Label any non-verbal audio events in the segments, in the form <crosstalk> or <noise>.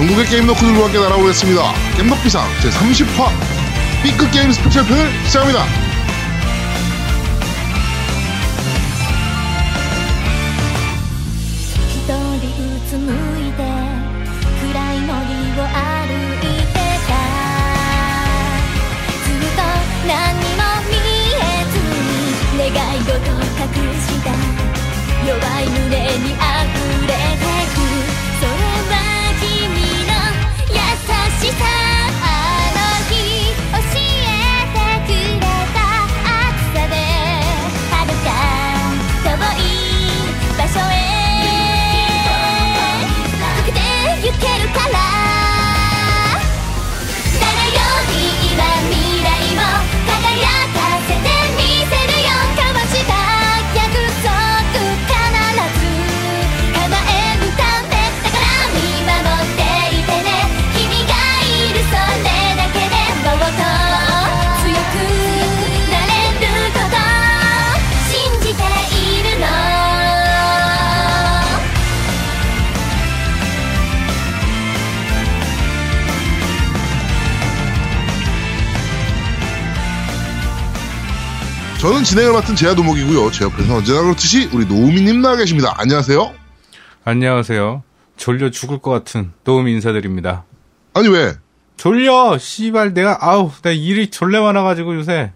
전국의 게임 덕후들과 함께 날아오겠습니다. 겜덕비상 제30화 B급 게임 스페셜 편을 시작합니다. 저는 진행을 맡은 제아도목이고요. 제 옆에서 언제나 그렇듯이 우리 노우미님 나와 계십니다. 안녕하세요. 안녕하세요. 졸려 죽을 것 같은 도우미 인사드립니다. 아니 왜? 졸려! 씨발, 내가, 아우, 나 일이 졸래 많아가지고 요새.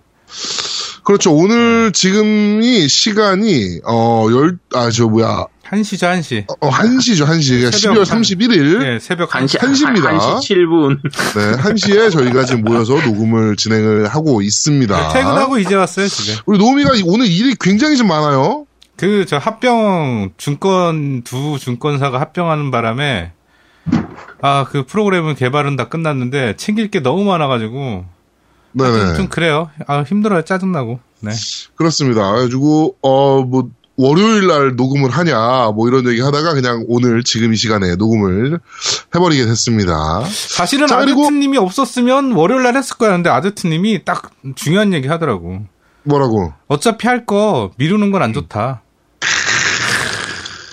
그렇죠. 오늘 지금이 시간이 어 열 아 저 뭐야 1시죠, 1시. 어 1시죠 1시. 새벽 12월 31일 네, 새벽 1시, 1시입니다. 1시 7분. 네, 1시에 저희가 지금 모여서 녹음을 진행을 하고 있습니다. 네, 퇴근하고 이제 왔어요, 집에. 우리 노미가 오늘 일이 굉장히 좀 많아요. 그, 저 합병, 증권, 두 증권사가 합병하는 바람에, 아, 그 프로그램은 개발은 다 끝났는데, 챙길 게 너무 많아가지고, 네네. 좀 그래요. 아, 힘들어요. 짜증나고. 네. 그렇습니다. 그래가지고, 어, 뭐, 월요일 날 녹음을 하냐, 뭐 이런 얘기 하다가 그냥 오늘 지금 이 시간에 녹음을 해버리게 됐습니다. 사실은 자, 아드트님이 없었으면 월요일 날 했을 거야. 근데 아드트님이 딱 중요한 얘기 하더라고. 뭐라고? 어차피 할 거 미루는 건 안 좋다.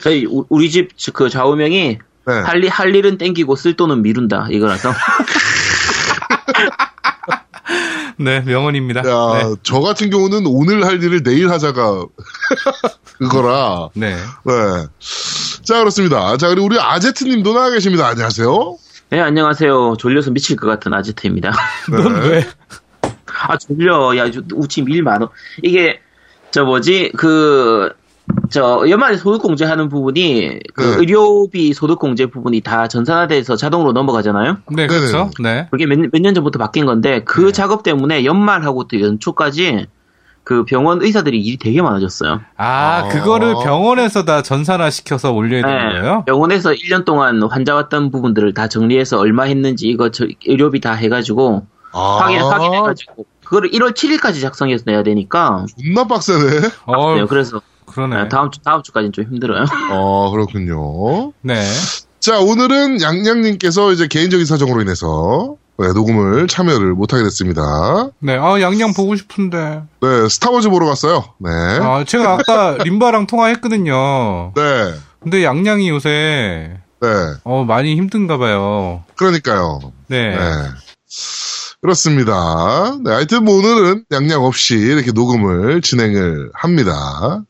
저희, 우- 우리 집 그 좌우명이 네. 할, 일- 할 일은 땡기고 쓸 돈은 미룬다. 이거라서. <laughs> 네, 명언입니다. 야, 네. 저 같은 경우는 오늘 할 일을 내일 하자가 <laughs> 그거라. 네. 네. 자, 그렇습니다. 자, 그리고 우리 아제트 님도 나와 계십니다. 안녕하세요. 네, 안녕하세요. 졸려서 미칠 것 같은 아지트입니다. <laughs> 넌 네. 왜? 아, 졸려. 야, 저- 우침 일 많어. 이게, 저 뭐지, 그, 저, 연말에 소득 공제 하는 부분이, 그 네. 의료비 소득 공제 부분이 다 전산화돼서 자동으로 넘어가잖아요? 네, 그렇죠. 네. 그게 몇, 몇년 전부터 바뀐 건데, 그 네. 작업 때문에 연말하고 또 연초까지 그 병원 의사들이 일이 되게 많아졌어요. 아, 아. 그거를 병원에서 다 전산화 시켜서 올려야 되는 네, 거예요? 병원에서 1년 동안 환자 왔던 부분들을 다 정리해서 얼마 했는지 이거 저 의료비 다 해가지고 아, 확인, 확인해가지고 그거를 1월 7일까지 작성해서 내야 되니까 존나 빡세네. 어, 네, 그래서 그러네. 다음 주 다음 주까지는 좀 힘들어요. 어, <laughs> 그렇군요. 네. 자, 오늘은 양양님께서 이제 개인적인 사정으로 인해서 네, 녹음을 참여를 못하게 됐습니다. 네. 아, 양양 보고 싶은데. 네, 스타워즈 보러 갔어요. 네. 아, 제가 아까 <laughs> 림바랑 통화했거든요. 네, 근데 양양이 요새, 네. 어, 많이 힘든가 봐요. 그러니까요. 네. 네. 그렇습니다. 네, 하여튼 뭐 오늘은 양양 없이 이렇게 녹음을 진행을 합니다.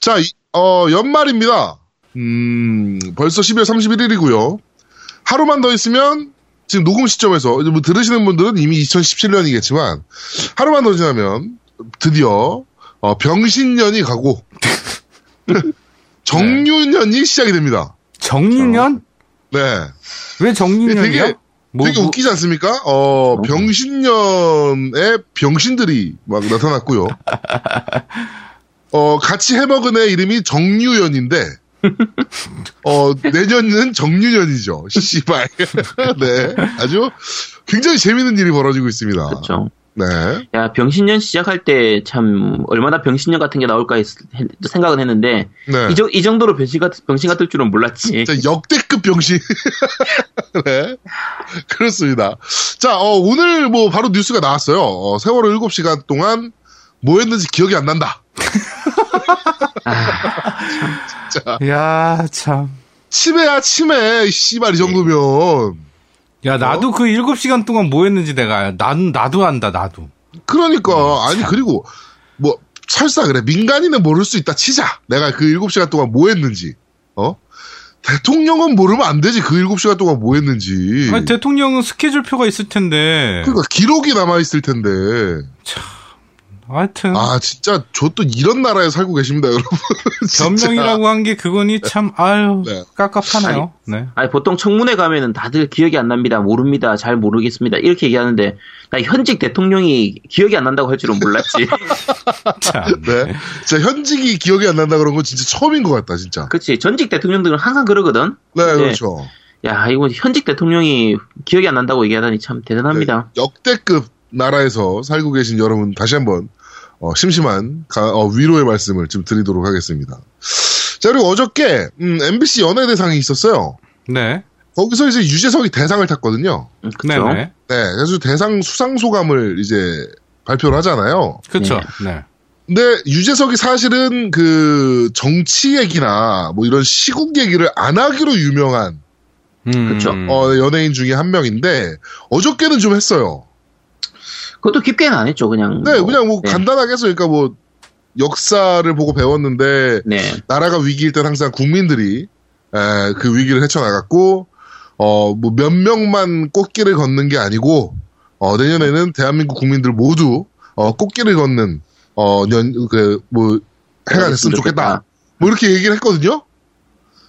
자, 이- 어, 연말입니다. 음, 벌써 12월 31일이고요. 하루만 더 있으면 지금 녹음 시점에서 뭐 들으시는 분들은 이미 2017년이겠지만 하루만 더 지나면 드디어 어, 병신년이 가고 <laughs> 정유년이 시작이 됩니다. 정유년? 네. 왜 정유년이야? 되게 뭐, 되게 뭐- 웃기지 않습니까? 어, 병신년에 병신들이 막 나타났고요. <laughs> 어, 같이 해먹은 애 이름이 정유연인데, <laughs> 어, 내년은 정유년이죠. 씨발. <laughs> 네. 아주 굉장히 재밌는 일이 벌어지고 있습니다. 그렇죠. 네. 야 병신년 시작할 때 참 얼마나 병신년 같은 게 나올까 했- 했- 생각은 했는데 네. 이, 정- 이 정도로 병신 같 병신 같을 줄은 몰랐지. 역대급 병신. <laughs> 네. 그렇습니다. 자, 어, 오늘 뭐 바로 뉴스가 나왔어요. 어, 세월호 7시간 동안 뭐 했는지 기억이 안 난다. 야, 참. 치매야 치매. 이 씨발 이 정도면. 야, 나도 그 7시간 동안 뭐 했는지 내가, 난, 나도 안다, 나도. 그러니까. 음, 아니 그리고 뭐 설사 그래. 민간인은 모를 수 있다 치자. 내가 그 7시간 동안 뭐 했는지. 어? 대통령은 모르면 안 되지 그 7시간 동안 뭐 했는지. 아니, 대통령은 스케줄표가 있을 텐데. 그러니까 기록이 남아 있을 텐데 하여튼. 아 진짜 저 또 이런 나라에 살고 계십니다 여러분 <laughs> 진짜. 변명이라고 한 게 그거니 참, 아유, 네. 깝깝하네요. 네. 아니 보통 청문회 가면은 다들 기억이 안 납니다. 모릅니다. 잘 모르겠습니다. 이렇게 얘기하는데 나 현직 대통령이 기억이 안 난다고 할 줄은 몰랐지. <laughs> 참. 네 진짜 현직이 기억이 안 난다 그런 건 진짜 처음인 것 같다 진짜 그렇지. 전직 대통령들은 항상 그러거든. 네 네. 그렇죠 야 이거 현직 대통령이 기억이 안 난다고 얘기하다니 참 대단합니다. 네, 역대급 나라에서 살고 계신 여러분 다시 한번 어, 심심한 가- 어, 위로의 말씀을 좀 드리도록 하겠습니다. 자 그리고 어저께 음, MBC 연예대상이 있었어요. 네. 거기서 이제 유재석이 대상을 탔거든요. 음, 그쵸? 네네. 네, 그래서 대상 수상 소감을 이제 발표를 하잖아요. 그쵸. 네. 근데 유재석이 사실은 그 정치 얘기나 뭐 이런 시국 얘기를 안 하기로 유명한 음. 그쵸. 어, 연예인 중에 한 명인데 어저께는 좀 했어요. 그것도 깊게는 안 했죠. 그냥. 네, 그냥 뭐 네. 간단하게 해서 그러니까 뭐 역사를 보고 배웠는데 네. 나라가 위기일 땐 항상 국민들이 에, 그 위기를 헤쳐나갔고 어 뭐 몇 명만 꽃길을 걷는 게 아니고 어 내년에는 대한민국 국민들 모두 어 꽃길을 걷는 어 년 그 뭐 해가 됐으면 좋겠다. 뭐 이렇게 얘기를 했거든요.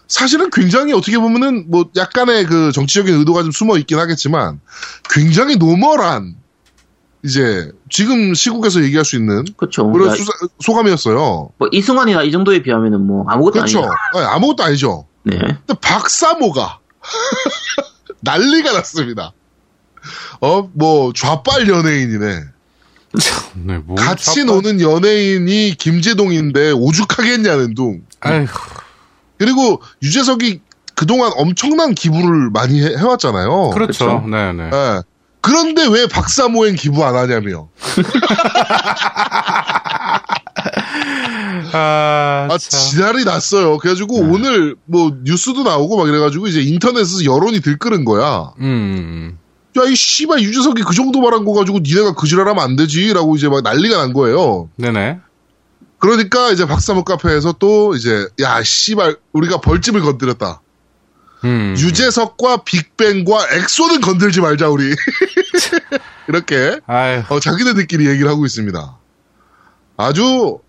사실은 굉장히 어떻게 보면은 뭐 약간의 그 정치적인 의도가 좀 숨어 있긴 하겠지만 굉장히 normal한 이제 지금 시국에서 얘기할 수 있는 그렇죠. 그런 야, 수사- 소감이었어요. 뭐 이승환이나 이 정도에 비하면은 뭐 아무것도 그렇죠. 아니죠. 네, 아무것도 아니죠. 네. 근데 박사모가 <laughs> 난리가 났습니다. 어, 뭐 좌빨 연예인이네. 네, 뭐 같이 자빠- 노는 연예인이 김재동인데 오죽하겠냐는 둥. 아이고. 그리고 유재석이 그동안 엄청난 기부를 많이 해, 왔잖아요 그렇죠. 네네. 그런데 왜 박사모엔 기부 안 하냐며. <laughs> 아, 아, 참. 지랄이 났어요. 그래가지고 네. 오늘 뭐 뉴스도 나오고 막 이래가지고 이제 인터넷에서 여론이 들끓은 거야. 음. 야, 이 씨발 유재석이 그 정도 말한 거 가지고 니네가 그 지랄하면 안 되지. 라고 이제 막 난리가 난 거예요. 네네. 그러니까 이제 박사모 카페에서 또 이제 야, 씨발 우리가 벌집을 건드렸다. 음. 유재석과 빅뱅과 엑소는 건들지 말자 우리. <laughs> 이렇게. 어, 자기네들끼리 얘기를 하고 있습니다. 아주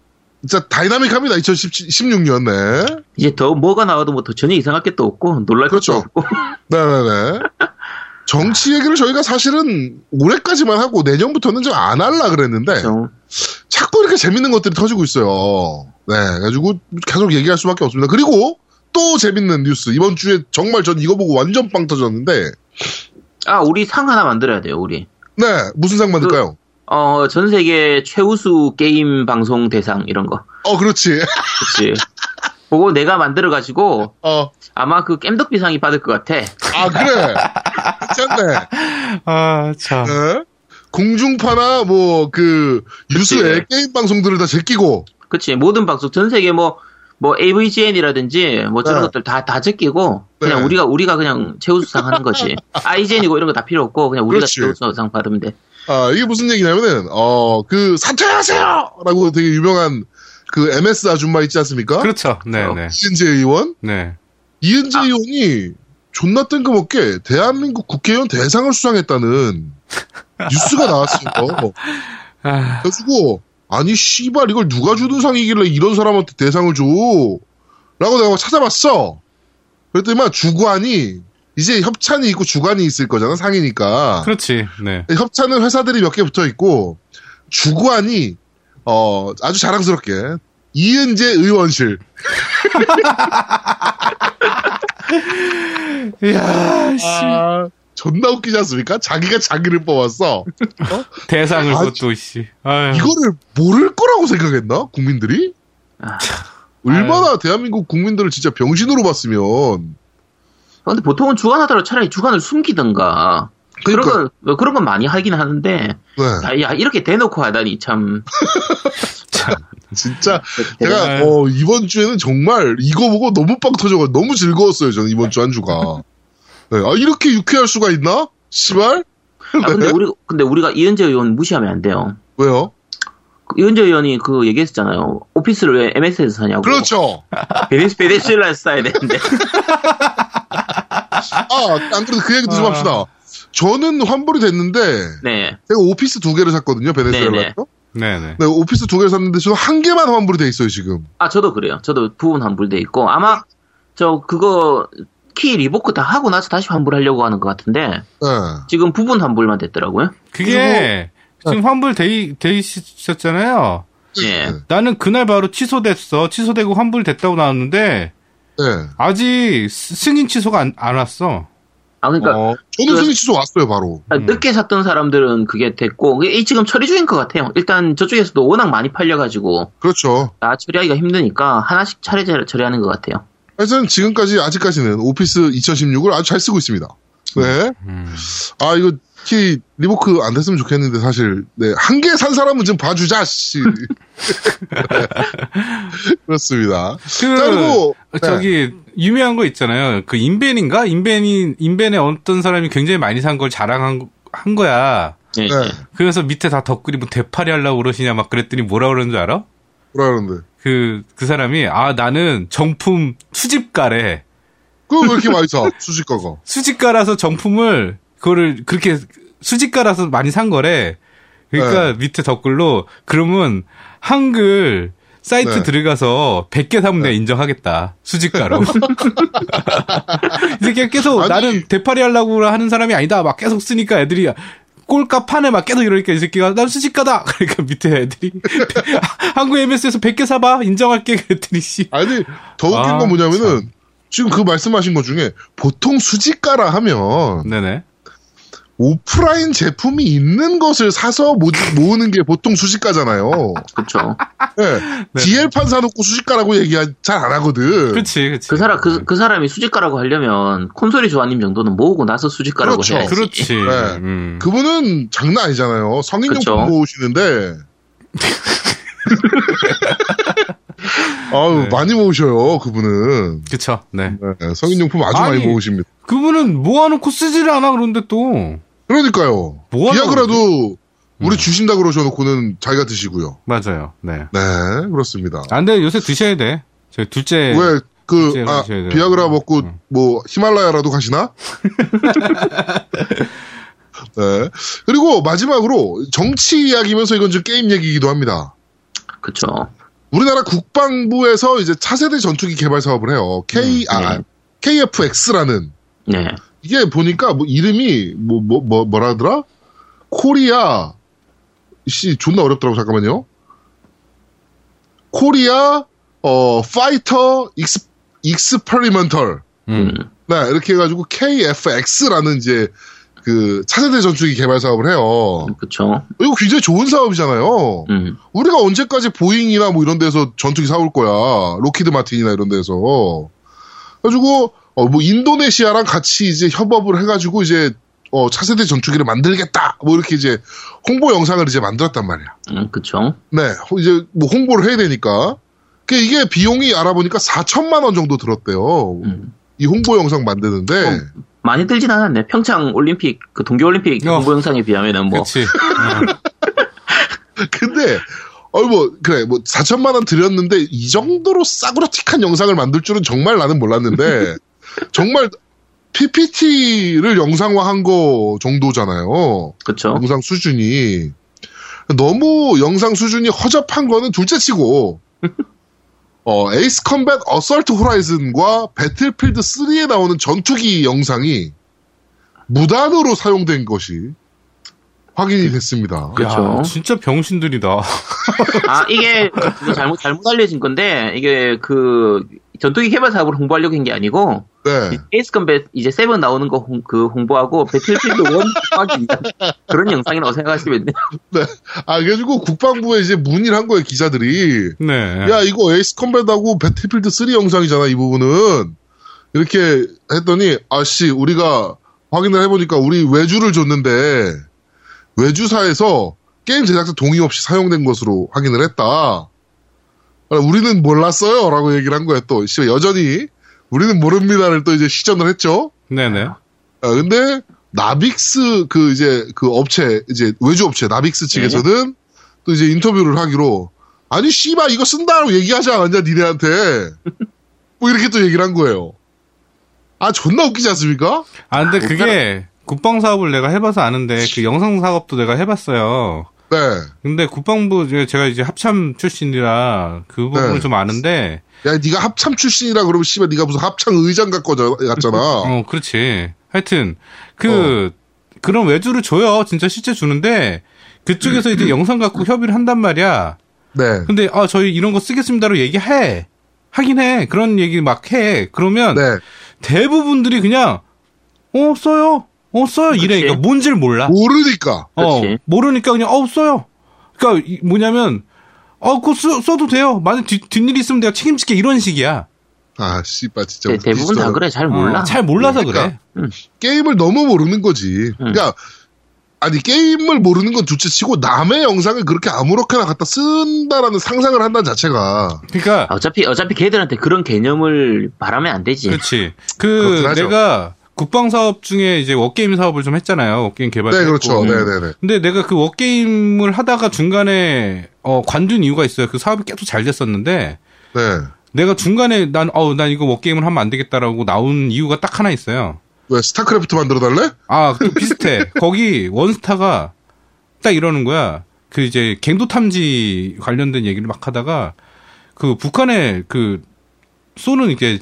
진짜 다이나믹합니다. 2016년 네. 이제 더 뭐가 나와도 뭐 더 전혀 이상할 게 또 없고 놀랄 그렇죠. 것도 없고. <laughs> 네네네. 정치 얘기를 저희가 사실은 올해까지만 하고 내년부터는 좀 안 할라 그랬는데 그렇죠. 자꾸 이렇게 재밌는 것들이 터지고 있어요. 네, 그래가지고 계속 얘기할 수밖에 없습니다. 그리고 또 재밌는 뉴스 이번 주에 정말 전 이거 보고 완전 빵 터졌는데 아 우리 상 하나 만들어야 돼요. 우리. 네 무슨 상 받을까요? 어, 전 세계 최우수 게임 방송 대상 이런 거. 어 그렇지. 그치. 그거 내가 만들어가지고 어. 아마 그 깸덕비상이 받을 것 같아. 아 그래. 괜찮네. 아, 참. 네? 공중파나 뭐 그 뉴스에 게임 방송들을 다 제끼고 그치. 모든 방송, 전 세계 뭐, 뭐 AVGN이라든지 뭐 저런 네. 것들 다, 다 제끼고 그냥 네. 우리가, 우리가 그냥 최우수상 하는 거지. <laughs> IGN이고 이런 거 다 필요 없고 그냥 우리가 그렇지. 최우수상 받으면 돼. 아 이게 무슨 얘기냐면은 어 그 사퇴하세요라고 되게 유명한 그 MS 아줌마 있지 않습니까? 그렇죠. 네네. 이은재 의원 네. 이은재 아. 의원이 존나 뜬금없게 대한민국 국회의원 대상을 수상했다는 <laughs> 뉴스가 나왔어요. 아, 그래가지고 아니 씨발 이걸 누가 주는 상이길래 이런 사람한테 대상을 줘? 라고 내가 막 찾아봤어. 그랬더니만 주관이 이제 협찬이 있고 주관이 있을 거잖아 상이니까. 그렇지. 네. 협찬은 회사들이 몇 개 붙어 있고 주관이 어 아주 자랑스럽게 이은재 의원실 <laughs> 이야, 씨. 아, 존나 웃기지 않습니까? 자기가 자기를 뽑았어. 대상을 아, 그것도, 씨. 아유. 이거를 모를 거라고 생각했나? 국민들이? 아, 얼마나 대한민국 국민들을 진짜 병신으로 봤으면. 근데 보통은 주관하더라도 차라리 주관을 숨기던가. 그런 그러니까. 건, 뭐 그런 건 많이 하긴 하는데, 네. 야, 야, 이렇게 대놓고 하다니 참. 참. <laughs> 진짜 네. 제가 어, 이번 주에는 정말 이거 보고 너무 빵 터져가 너무 즐거웠어요. 저는 이번 주 한 주가. 네, 아 이렇게 유쾌할 수가 있나? 시발? 아, 근데 우리 근데 우리가 이은재 의원 무시하면 안 돼요. 왜요? 그 이은재 의원이 그 얘기했잖아요. 오피스를 왜 MS에서 사냐고. 그렇죠. 베네스 베네수엘라에서 써야 되는데. 아, 안 그래도 그 얘기도 좀 아. 합시다. 저는 환불이 됐는데, 네. 제가 오피스 두 개를 샀거든요. 베네수엘라에서. 네네. 네, 오피스 두 개를 샀는데, 저는 한 개만 환불이 돼 있어요, 지금. 아 저도 그래요. 저도 부분 환불돼 있고 아마 저 그거 key revoke 다 하고 나서 다시 환불하려고 하는 것 같은데 네. 지금 부분 환불만 됐더라고요. 그게 지금 환불 돼, 돼 있었잖아요. 예. 나는 그날 바로 취소됐어. 취소되고 환불됐다고 나왔는데 네. 아직 스- 승인 취소가 안, 안 왔어. 아 그러니까 어, 저는 그- 승인 취소 왔어요, 바로. 아, 늦게 샀던 사람들은 그게 됐고 그게 이 지금 처리 중인 것 같아요. 일단 저쪽에서도 워낙 많이 팔려가지고 그렇죠. 다 처리하기가 힘드니까 하나씩 차례 처리하는 것 같아요. 하여튼 지금까지, 아직까지는 오피스 2016을 아주 잘 쓰고 있습니다. 네. 음. 아, 이거 key revoke 안 됐으면 좋겠는데, 사실. 네. 한 개 산 사람은 좀 봐주자, 씨. <laughs> 그 그렇습니다. 자, 그리고, 네. 저기 유명한 거 있잖아요. 그 인벤인가? 인벤이 인벤에 어떤 사람이 굉장히 많이 산 걸 자랑한 거- 한 거야. 예. 네. 그래서 밑에 다 덧글이 뭐 되팔이 하려고 그러시냐 막 그랬더니 뭐라 그러는 줄 알아? 뭐라 그러는데. 그, 그 사람이, 아, 나는 정품 수집가래. 그거 왜 이렇게 많이 사, <laughs> 수식가가. 수집가라서 정품을, 그거를 그렇게 수집가라서 많이 산 거래. 그러니까 밑에 댓글로, 그러면 한글 사이트 네. 들어가서 100개 사면 내가 인정하겠다. 수집가로. <laughs> 이 새끼가 계속 아니. 나는 대파리 하려고 하는 사람이 아니다. 막 계속 쓰니까 애들이 꼴값 판에 막 계속 이러니까 이 새끼가 난 수집가다. <laughs> 그러니까 밑에 애들이 <laughs> 한국 MS에서 100개 사봐. 인정할게. 그랬더니 씨. 아니, 더 웃긴 아, 건 뭐냐면은, 지금 그 말씀하신 것 중에, 보통 수지가라 하면, 네네. 오프라인 제품이 있는 것을 사서 모, 모으는 게 보통 수식가잖아요. 그렇죠. 네. 네. DL판 사놓고 수식가라고 얘기 잘 안 하거든. 그치, 그치. 그 사람 그, 그 사람이 수집가라고 하려면 콘솔이 조아님 정도는 모으고 나서 수집가라고 그렇죠. 해야지. 그렇지. 네. 음. 그분은 장난 아니잖아요. 성인용품. 모으시는데. <laughs> 아유, 네. 많이 모으셔요, 그분은. 그쵸. 네. 네, 성인용품 아주 많이 아니, 모으십니다. 그분은 모아놓고 쓰지를 않아, 그런데 또. 그러니까요. 뭐 비아그라도 우리 음. 주신다 그러셔놓고는 자기가 드시고요. 맞아요. 네. 네, 그렇습니다. 아, 근데 요새 드셔야 돼. 저희 둘째. 왜, 그, 아. 비아그라 먹고, 음. 뭐, 히말라야라도 가시나? <laughs> 네. 그리고 마지막으로, 정치 이야기면서 이건 좀 게임 얘기이기도 합니다. 그렇죠. 우리나라 국방부에서 이제 차세대 전투기 개발 사업을 해요. K, 아, 네. KFX라는. 네. 이게 보니까 뭐 이름이, 뭐, 뭐, 뭐, 뭐라더라? 코리아, 씨, 존나 어렵더라고, 잠깐만요. 코리아, 어, fighter ex, experimental. 음. 음. 네, 이렇게 해 가지고 KFX라는 이제 그 차세대 전투기 개발 사업을 해요. 그렇죠. 이거 굉장히 좋은 사업이잖아요. 음. 우리가 언제까지 보잉이나 뭐 이런 데서 전투기 사올 거야. 록히드 마틴이나 이런 데서. 그래가지고 어, 뭐 인도네시아랑 같이 이제 협업을 해가지고 이제 어, 차세대 전투기를 만들겠다. 뭐 이렇게 이제 홍보 영상을 이제 만들었단 말이야. 음, 그렇죠. 네, 이제 뭐 홍보를 해야 되니까. 그 이게 비용이 알아보니까 4천만 원 정도 들었대요. 음. 이 홍보 영상 만드는데. 어. 많이 들진 않았네. 평창 올림픽 그 동계 올림픽 어. 홍보 영상에 비하면은 뭐 그치. 어. <laughs> 근데 어뭐 그래 뭐 4천만 원 들였는데 이 정도로 싸구려틱한 영상을 만들 줄은 정말 나는 몰랐는데 <laughs> 정말 PPT를 영상화한 거 정도잖아요. 그렇죠. 영상 수준이 너무 영상 수준이 허접한 거는 둘째치고 <laughs> 어 Ace Combat Assault Horizon과 Battlefield 3에 나오는 전투기 영상이 무단으로 사용된 것이 확인이 됐습니다. 그쵸. 야, 진짜 병신들이다. <laughs> 아 이게 잘못 잘못 알려진 건데 이게 그 전투기 개발 사업을 홍보하려고 한 게 아니고 네. Ace Combat 이제 seven 나오는 거 그 홍보하고 Battlefield One 위한 <laughs> 그런 영상이라고 생각하시면 돼요. 아, 그래가지고 국방부에 이제 문의를 한 거예요, 기자들이. 네. 야, 이거 에이스 컴뱃하고 배틀필드 3 영상이잖아, 이 부분은. 이렇게 했더니, 아씨, 우리가 확인을 해보니까 우리 외주를 줬는데, 외주사에서 게임 제작자 동의 없이 사용된 것으로 확인을 했다. 아, 우리는 몰랐어요. 라고 얘기를 한 거예요, 또. 씨, 여전히, 우리는 모릅니다를 또 이제 시전을 했죠. 네네. 아, 근데, 나빅스, 그, 이제, 그 업체, 이제, 외주 업체, 나빅스 측에서는 또 이제 인터뷰를 하기로, 아니, 씨발, 이거 쓴다고 얘기하지 않았냐, 니네한테. <laughs> 뭐 이렇게 또 얘기를 한 거예요. 아, 존나 웃기지 않습니까? 아, 근데 그게 국방 사업을 내가 해봐서 아는데 그 영상 작업도 내가 해봤어요. 네. 근데 국방부 제가 이제 합참 출신이라 그 부분을 네. 좀 아는데 야, 네가 합참 출신이라 그러면 씨발 네가 무슨 합창 의장 갖고 저- 갔잖아. 어 그렇지 하여튼 그 그런 외주를 줘요 진짜 실제 주는데 그쪽에서 이제 영상 갖고 협의를 한단 말이야 네. 근데 아 저희 이런 거 쓰겠습니다로 얘기해 하긴 해 그런 얘기 막 해 그러면 네. 대부분들이 그냥 어 써요 어 써요 이래 그치. 그러니까 뭔지를 몰라 모르니까. 어, 그치. 모르니까 그냥, 어, 써요. 그니까, 러 뭐냐면, 어, 그거 써, 써도 돼요. 만약 뒷, 뒷일 있으면 내가 책임질게. 이런 식이야. 아, 씨발, 진짜. 대, 대부분 다 그래, 잘 어, 몰라. 잘 몰라서 그러니까. 그래. 게임을 너무 모르는 거지. 그러니까 아니 게임을 모르는 건 둘째 치고 남의 영상을 그렇게 아무렇게나 갖다 쓴다라는 상상을 한다는 자체가 그니까, 아, 어차피, 어차피 걔들한테 그런 개념을 말하면 안 되지. 그렇지. 그, 하죠. 내가 국방 사업 중에 이제 워게임 사업을 좀 했잖아요. 워게임 개발도 네. 그렇죠. 네 네 네. 근데 내가 그 워게임을 하다가 중간에, 어, 관둔 이유가 있어요. 그 사업이 계속 잘 됐었는데, 네. 내가 중간에 난, 어, 난 이거 워게임을 하면 안 되겠다라고 나온 이유가 딱 하나 있어요. 왜 스타크래프트 만들어 달래? 아, 또 비슷해. <laughs> 거기 one star가 딱 이러는 거야. 그 이제 갱도 탐지 관련된 얘기를 막 하다가 그 북한에 그 쏘는 이게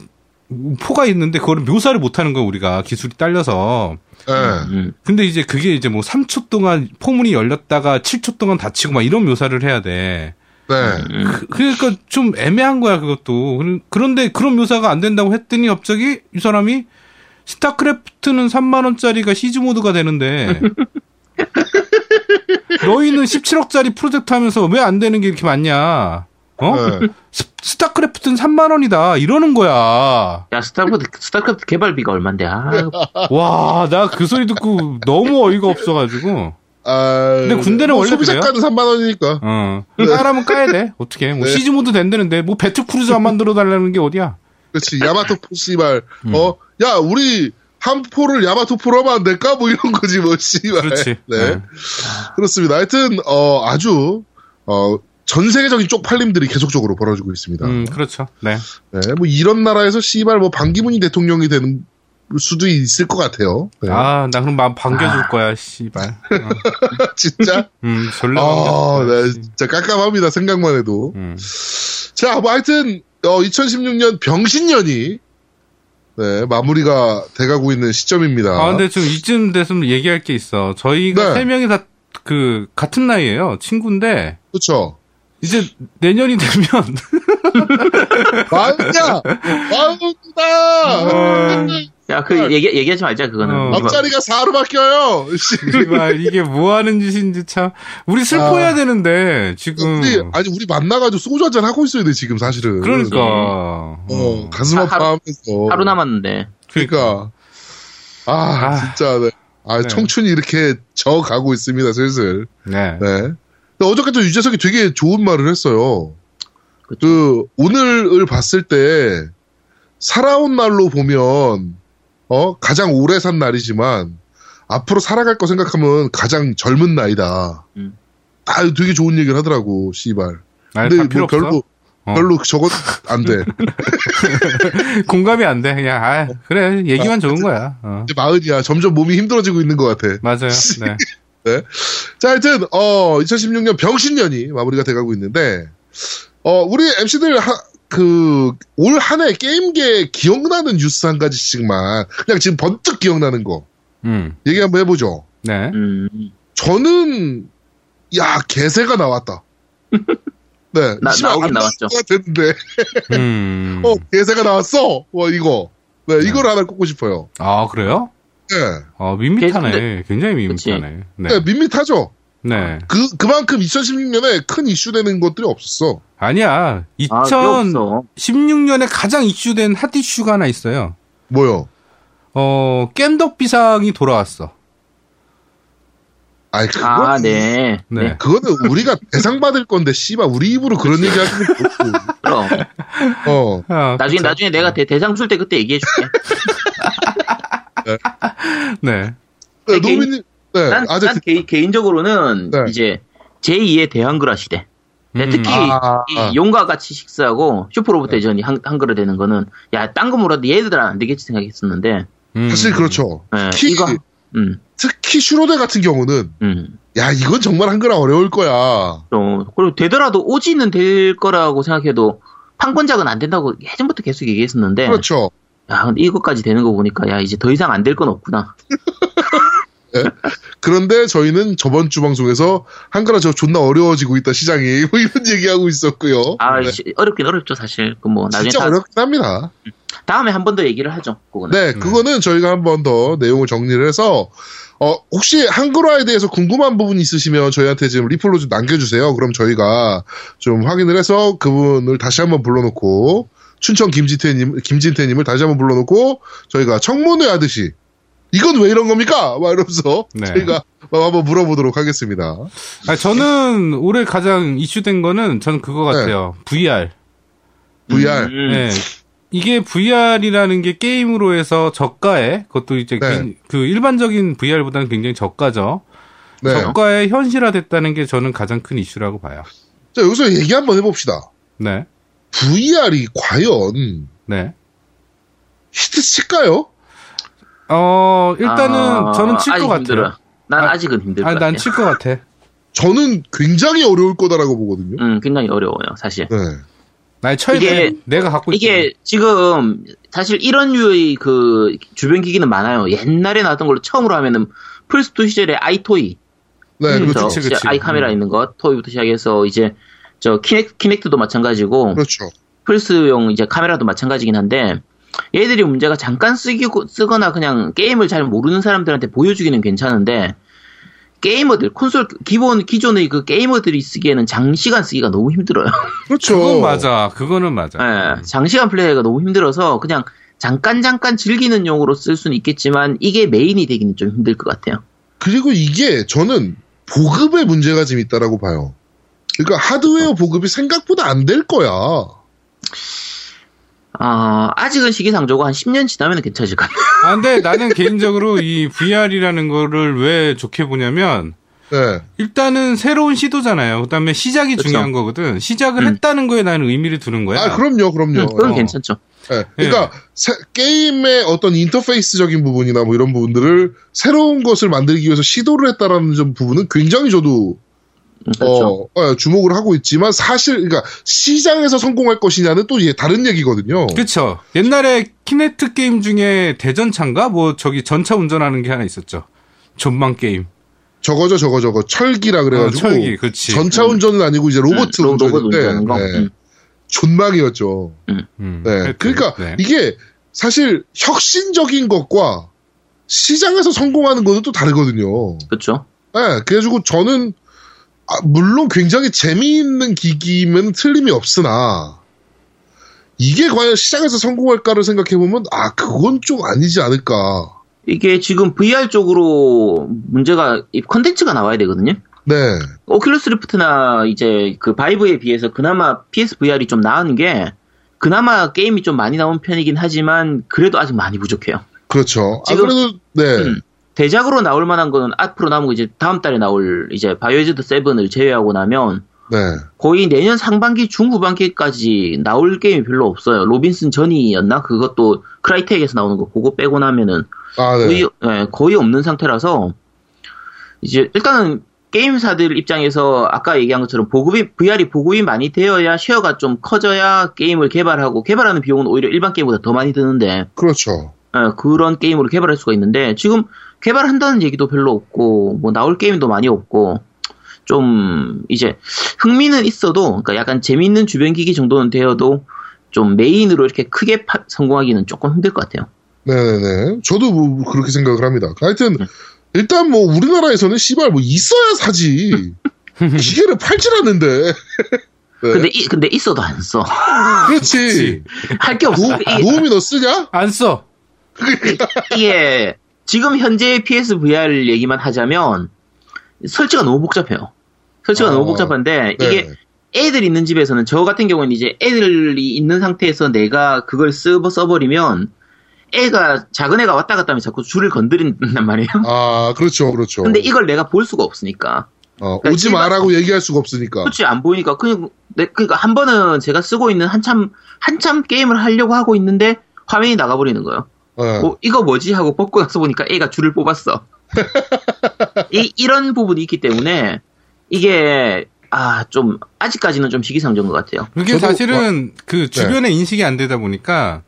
포가 있는데 그거를 묘사를 못 하는 거야, 우리가. 기술이 딸려서. 네. 음. 근데 이제 그게 이제 뭐 3초 동안 포문이 열렸다가 7초 동안 닫히고 막 이런 묘사를 해야 돼. 네. 음. 그, 그러니까 좀 애매한 거야, 그것도. 그런- 그런데 그런 묘사가 안 된다고 했더니 갑자기 이 사람이 StarCraft는 3만 원짜리가 siege mode가 되는데 <laughs> 너희는 17억짜리 프로젝트 하면서 왜 안 되는 게 이렇게 많냐? 어? 네. 스, StarCraft는 3만 원이다. 이러는 거야. 야, StarCraft, StarCraft 개발비가 얼만데, 아, <laughs> 와, 나 그 소리 듣고 너무 어이가 없어가지고. 아, 근데 군대는 원래 소비자가는 3만 원이니까. 어. 까라면 까야 돼. 어떻게. 뭐 네. siege mode 된다는데 뭐 battlecruiser 안 만들어 달라는 게 어디야? 그렇지. 야마토 포 씨발. 음. 어, 야 우리 한 포를 야마토 포로 하면 안 될까? 뭐 이런 거지 뭐 씨발. 그렇지. 네. 네. 그렇습니다. 하여튼 어 아주 어. 전 세계적인 쪽팔림들이 계속적으로 벌어지고 있습니다. 음, 그렇죠. 네. 네, 뭐 이런 나라에서 씨발 뭐 반기문이 대통령이 되는 수도 있을 것 같아요. 네. 아, 나 그럼 마음 반겨줄 거야, 씨발. <laughs> 어. 진짜. 음, 졸라 아, 반겨줄 네. 진짜 깜깜합니다. 생각만 해도. 음. 자, 뭐 하여튼 어, 2016년 병신년이 네, 마무리가 돼가고 있는 시점입니다. 아, 근데 좀 이쯤 됐으면 얘기할 게 있어. 저희가 네. 세 명이 다 그 같은 나이예요. 친구인데 그렇죠. 이제 내년이 되면 마흔이야, 마흔이다. 야, 그, 얘기, 얘기하지 말자, 그거는. 어. 앞자리가 4로 바뀌어요. 씨. 이게 뭐 하는 짓인지 참 우리 슬퍼해야 아. 되는데 지금 우리 아니 우리 만나가지고 소주 한잔 하고 있어야 돼 지금 사실은. 그러니까 어, 가슴 하- 하루- 아파하면서. 하루 남았는데. 그러니까. 아, 아. 진짜. 네. 아, 네. 청춘이 이렇게 저 가고 있습니다, 슬슬. 네. 네. 근데 어저께도 유재석이 되게 좋은 말을 했어요. 그쵸. 그, 오늘을 봤을 때, 살아온 날로 보면, 어, 가장 오래 산 날이지만, 앞으로 살아갈 거 생각하면 가장 젊은 나이다. 음. 아, 되게 좋은 얘기를 하더라고, 씨발. 아니, 근데 다 필요 뭐 별로, 없어. 어. 별로 저건 안 돼. <laughs> 공감이 안 돼. 그냥 아 그래 얘기만 좋은 거야. 어. 이제 마흔이야. 점점 몸이 힘들어지고 있는 것 같아. 맞아요. 네. <laughs> 자, 하여튼, 어, 2016년 병신년이 마무리가 돼가고 있는데, 어, 우리 MC들 하, 그, 올 한 해 게임계 기억나는 뉴스 한 가지씩만, 그냥 지금 번뜩 기억나는 거, 음. 얘기 한번 해보죠. 네. 음. 저는, 야, 개새가 나왔다. <laughs> 네. 나- 나오긴 나왔죠. 것 같았는데, 음. <laughs> 어, 개새가 나왔어! 뭐, 이거. 네, 이걸 하나 꼽고 싶어요. 아 그래요? 네. 어 밋밋하네. 근데- 굉장히 그치. 밋밋하네. 네. 네, 밋밋하죠? 네. 그, 그만큼 2016년에 큰 이슈 되는 것들이 없었어. 아니야. 아, 꽤 2016년에 없어. 가장 이슈된 핫 이슈가 하나 있어요. 뭐요? 어 겜덕 비상이 돌아왔어. 아이, 그거, 아, 네. 네. 그거는 우리가 대상 받을 건데, 씨발, 우리 입으로 그런 얘기 그렇고. 그럼. 어. 아, 나중에, 그쵸. 나중에 내가 대, 대상 줄 때 그때 얘기해줄게. <laughs> 네. 네, 개인- 노미님, 네, 난, 아직, 난 개인, 개인적으로는 네. 이제 제2의 대한글화 시대. 네, 음. 특히 아, 이 아. 용과 같이 식사하고 슈퍼로봇 대전이 한, 한글화 되는 거는 야, 딴 거 몰라도 얘들은 안 되겠지 생각했었는데 음. 사실 그렇죠. 예, 특히, 이거 음, 특히 슈로데 같은 경우는, 음. 야, 이건 정말 한글화 어려울 거야. 또 그리고 되더라도 오지는 될 거라고 생각해도 판권작은 안 된다고 예전부터 계속 얘기했었는데 그렇죠. 야, 근데 이것까지 되는 거 보니까 야, 이제 더 이상 안 될 건 없구나. <laughs> 그런데 저희는 저번 주 방송에서 한글화 저 존나 어려워지고 있다, 시장이. <laughs> 뭐 이런 얘기하고 있었고요. 아, 네. 시- 어렵긴 어렵죠, 사실. 그뭐 나중에 진짜 다, 어렵긴 합니다. 다음에 한 번 더 얘기를 하죠. 그거는. 네, 그거는 저희가 한 번 더 내용을 정리를 해서, 어, 혹시 한글화에 대해서 궁금한 부분 있으시면 저희한테 지금 리플로 좀 남겨주세요. 그럼 저희가 좀 확인을 해서 그분을 다시 한번 불러놓고, 춘천 김진태님, 김진태님을 다시 한번 불러놓고, 저희가 청문회 하듯이, 이건 왜 이런 겁니까? 막 이러면서 네. 저희가 한번 물어보도록 하겠습니다. 아, 저는 올해 가장 이슈된 거는 저는 그거 같아요. VR. VR. 음, 네. 이게 VR이라는 게 게임으로 해서 저가에 그것도 이제 네. 그- 그 일반적인 VR보다는 굉장히 저가죠. 네. 저가에 현실화됐다는 게 저는 가장 큰 이슈라고 봐요. 자, 여기서 얘기 한번 해봅시다. 네. VR이 과연 네. 히트 칠까요? 어, 일단은 아, 저는 칠것 힘들어. 같아요. 난 아, 아, 직은 힘들 것 아, 같아. 난칠 것 같아. 저는 굉장히 어려울 거다라고 보거든요. 음, 굉장히 어려워요, 사실. 네. 이게- 돼. 내가 갖고. 이게 지금 사실 이런 류의 그 주변 기기는 많아요. 옛날에 나왔던 걸로 처음으로 하면은 플스2 시절에 EyeToy, 네, 음, 그렇죠. Eye 카메라 음. 있는 것, 토이부터 시작해서 이제 저 Kinec, Kinect도 마찬가지고 그렇죠. 플스용 이제 카메라도 마찬가지긴 한데 얘들이 문제가 잠깐 쓰기 쓰거나 그냥 게임을 잘 모르는 사람들한테 보여주기는 괜찮은데 게이머들 콘솔 기본 기존의 그 게이머들이 쓰기에는 장시간 쓰기가 너무 힘들어요. <laughs> 그렇죠. 그건 맞아. 그거는 맞아. 예, 장시간 플레이가 너무 힘들어서 그냥 잠깐 잠깐 즐기는 용으로 쓸 수는 있겠지만 이게 메인이 되기는 좀 힘들 것 같아요. 그리고 이게 저는 보급의 문제가 좀 있다라고 봐요. 그러니까 하드웨어 보급이 생각보다 안 될 거야. 아, 아직은 시기상조고 한 10년 지나면 괜찮을 것 같아요. 아, 근데 나는 개인적으로 이 VR이라는 거를 왜 좋게 보냐면, 네. 일단은 새로운 시도잖아요. 그 다음에 시작이 그쵸. 중요한 거거든. 시작을 음. 했다는 거에 나는 의미를 두는 거야. 아, 그럼요, 그럼요. 음, 그건 어. 괜찮죠. 네. 그러니까 새- 게임의 어떤 인터페이스적인 부분이나 뭐 이런 부분들을 새로운 것을 만들기 위해서 시도를 했다라는 점 부분은 굉장히 저도 음, 그렇죠. 어, 어, 주목을 하고 있지만 사실 그러니까 시장에서 성공할 것이냐는 또 다른 얘기거든요. 그쵸. 옛날에 Kinect 게임 중에 대전차인가? 뭐 저기 전차 운전하는 게 하나 있었죠. 전망 게임. 저거죠, 저거, 저거 철기라 그래가지고 어, 철기, 그치. 전차 운전은 아니고 이제 로봇 음, 로- 로봇 운전인데 거. 네. 음. 존망이었죠. 음, 네. 하여튼, 그러니까 네. 이게 사실 혁신적인 것과 시장에서 성공하는 것은 또 다르거든요. 그렇죠. 네, 그래가지고 저는 아, 물론 굉장히 재미있는 기기면 틀림이 없으나 이게 과연 시장에서 성공할까를 생각해보면 아 그건 좀 아니지 않을까. 이게 지금 VR 쪽으로 문제가 이 컨텐츠가 나와야 되거든요. 네, Oculus Rift나 이제 그 Vive에 비해서 그나마 PSVR이 좀 나은 게 그나마 게임이 좀 많이 나온 편이긴 하지만 그래도 아직 많이 부족해요. 그렇죠. 아 지금- 그래도 네, 음. 대작으로 나올 만한 거는 앞으로 남은 이제 다음 달에 나올 이제 Biohazard 7을 제외하고 나면 네, 거의 내년 상반기 중후반기까지 나올 게임이 별로 없어요. Robinson Journey였나 그것도 Crytek에서 나오는 거 그거 빼고 나면은 아 네, 거의 예, 거의 없는 상태라서 이제 일단은 게임사들 입장에서 아까 얘기한 것처럼 보급이 VR이 보급이 많이 되어야 쉐어가 좀 커져야 게임을 개발하고 개발하는 비용은 오히려 일반 게임보다 더 많이 드는데 그렇죠. 예, 그런 게임으로 개발할 수가 있는데 지금 개발한다는 얘기도 별로 없고 뭐 나올 게임도 많이 없고 좀 이제 흥미는 있어도 그러니까 약간 재미있는 주변 기기 정도는 되어도 좀 메인으로 이렇게 크게 파- 성공하기는 조금 힘들 것 같아요. 네네네. 저도 뭐 그렇게 생각을 합니다. 하여튼 네. 일단 뭐 우리나라에서는 씨발 뭐 있어야 사지. <laughs> 기계를 팔질 않는데. 네. <laughs> 근데 이- 근데 있어도 안 써. 그렇지. 할 게 없어. 노, 노움이 너 쓰냐? 안 써. 이게 지금 현재 PSVR 얘기만 하자면 설치가 너무 복잡해요. 설치가 어, 너무 복잡한데 네. 이게 애들 있는 집에서는 저 같은 경우는 이제 애들이 있는 상태에서 내가 그걸 쓰, 써버리면 애가 작은 애가 왔다 갔다 하면 자꾸 줄을 건드린단 말이에요. 아, 그렇죠, 그렇죠. 근데 이걸 내가 볼 수가 없으니까. 어, 그러니까 오지 마라고 얘기할 수가 없으니까. 그렇지 안 보이니까 그냥 내- 그러니까 한 번은 제가 쓰고 있는 한참 한참 게임을 하려고 하고 있는데 화면이 나가버리는 거예요. 어. 어, 이거 뭐지 하고 벗고 나서 보니까 애가 줄을 뽑았어. <laughs> 이, 이런 부분이 있기 때문에 이게 아 좀 아직까지는 좀 시기상조인 것 같아요. 그게 저도 사실은 그 주변에 인식이 안 되다 보니까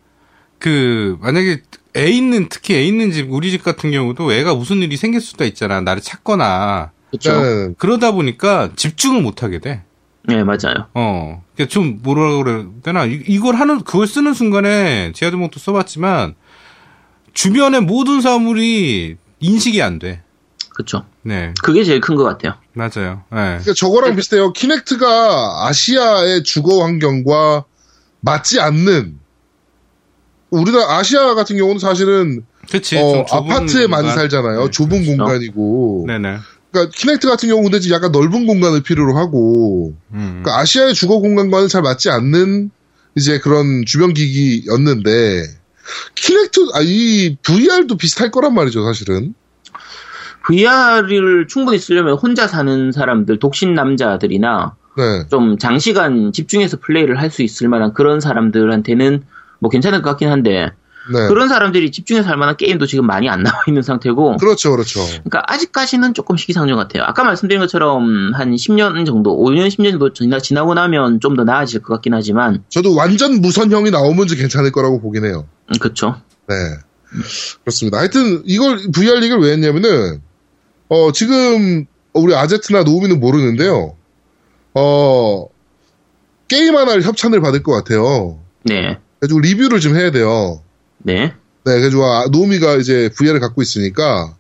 그 만약에 애 있는 특히 애 있는 집 우리 집 같은 경우도 애가 무슨 일이 생길 수도 있잖아 나를 찾거나 그렇죠? 네. 그러다 보니까 집중을 못 하게 돼. 네 맞아요. 어, 그좀 뭐라 그래야 되나 이, 이걸 하는 그걸 쓰는 순간에 제아드목도 써봤지만 주변의 모든 사물이 인식이 안 돼. 그렇죠. 네, 그게 제일 큰 것 같아요. 맞아요. 네. 그러니까 저거랑 비슷해요. 키넥트가 아시아의 주거 환경과 맞지 않는 우리나라 아시아 같은 경우는 사실은 그치. 어, 아파트에 많이 공간. 살잖아요. 네, 좁은 그렇죠. 공간이고. 네네. 그러니까 키넥트 같은 경우 근데 약간 넓은 공간을 필요로 하고 음. 그러니까 아시아의 주거 공간과는 잘 맞지 않는 이제 그런 주변 기기였는데 키넥트 아 이 VR도 비슷할 거란 말이죠, 사실은. VR을 충분히 쓰려면 혼자 사는 사람들, 독신 남자들이나 네. 좀 장시간 집중해서 플레이를 할 수 있을 만한 그런 사람들한테는 뭐 괜찮을 것 같긴 한데 네. 그런 사람들이 집중해서 할 만한 게임도 지금 많이 안 나와 있는 상태고 그렇죠, 그렇죠. 그러니까 아직까지는 조금 시기상조 같아요. 아까 말씀드린 것처럼 한 10년 정도, 5년, 10년 정도 지나, 지나고 나면 좀 더 나아질 것 같긴 하지만 저도 완전 무선형이 나오면 좀 괜찮을 거라고 보긴 해요. 음, 그쵸. 네. 그렇습니다. 하여튼 이걸 VR 얘기를 왜 했냐면은 어 지금 우리 아제트나 노우미는 모르는데요. 어 게임 하나를 협찬을 받을 것 같아요. 네. 그래가지고 리뷰를 좀 해야 돼요. 네. 네, 그래가지고 아, 노우미가 이제 VR을 갖고 있으니까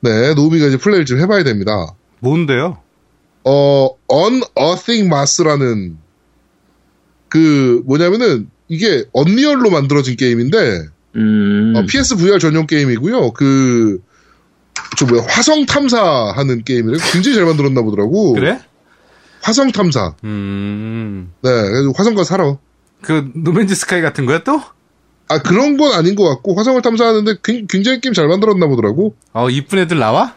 네, 노우미가 이제 플레이를 좀 해봐야 됩니다. 뭔데요? 어, Unearthing Mass라는 그 뭐냐면은 이게 언리얼로 만들어진 게임인데 음. 어, PS VR 전용 게임이고요. 그, 저 뭐야, 화성 탐사하는 게임이래. 굉장히 잘 만들었나 보더라고. 그래? 화성 탐사. 음. 네, 그래서 화성가 살아. 그 노맨즈 스카이 같은 거야 또? 아, 그런 건 아닌 것 같고, 화성을 탐사하는데 굉- 굉장히 게임 잘 만들었나 보더라고. 어 이쁜 애들 나와?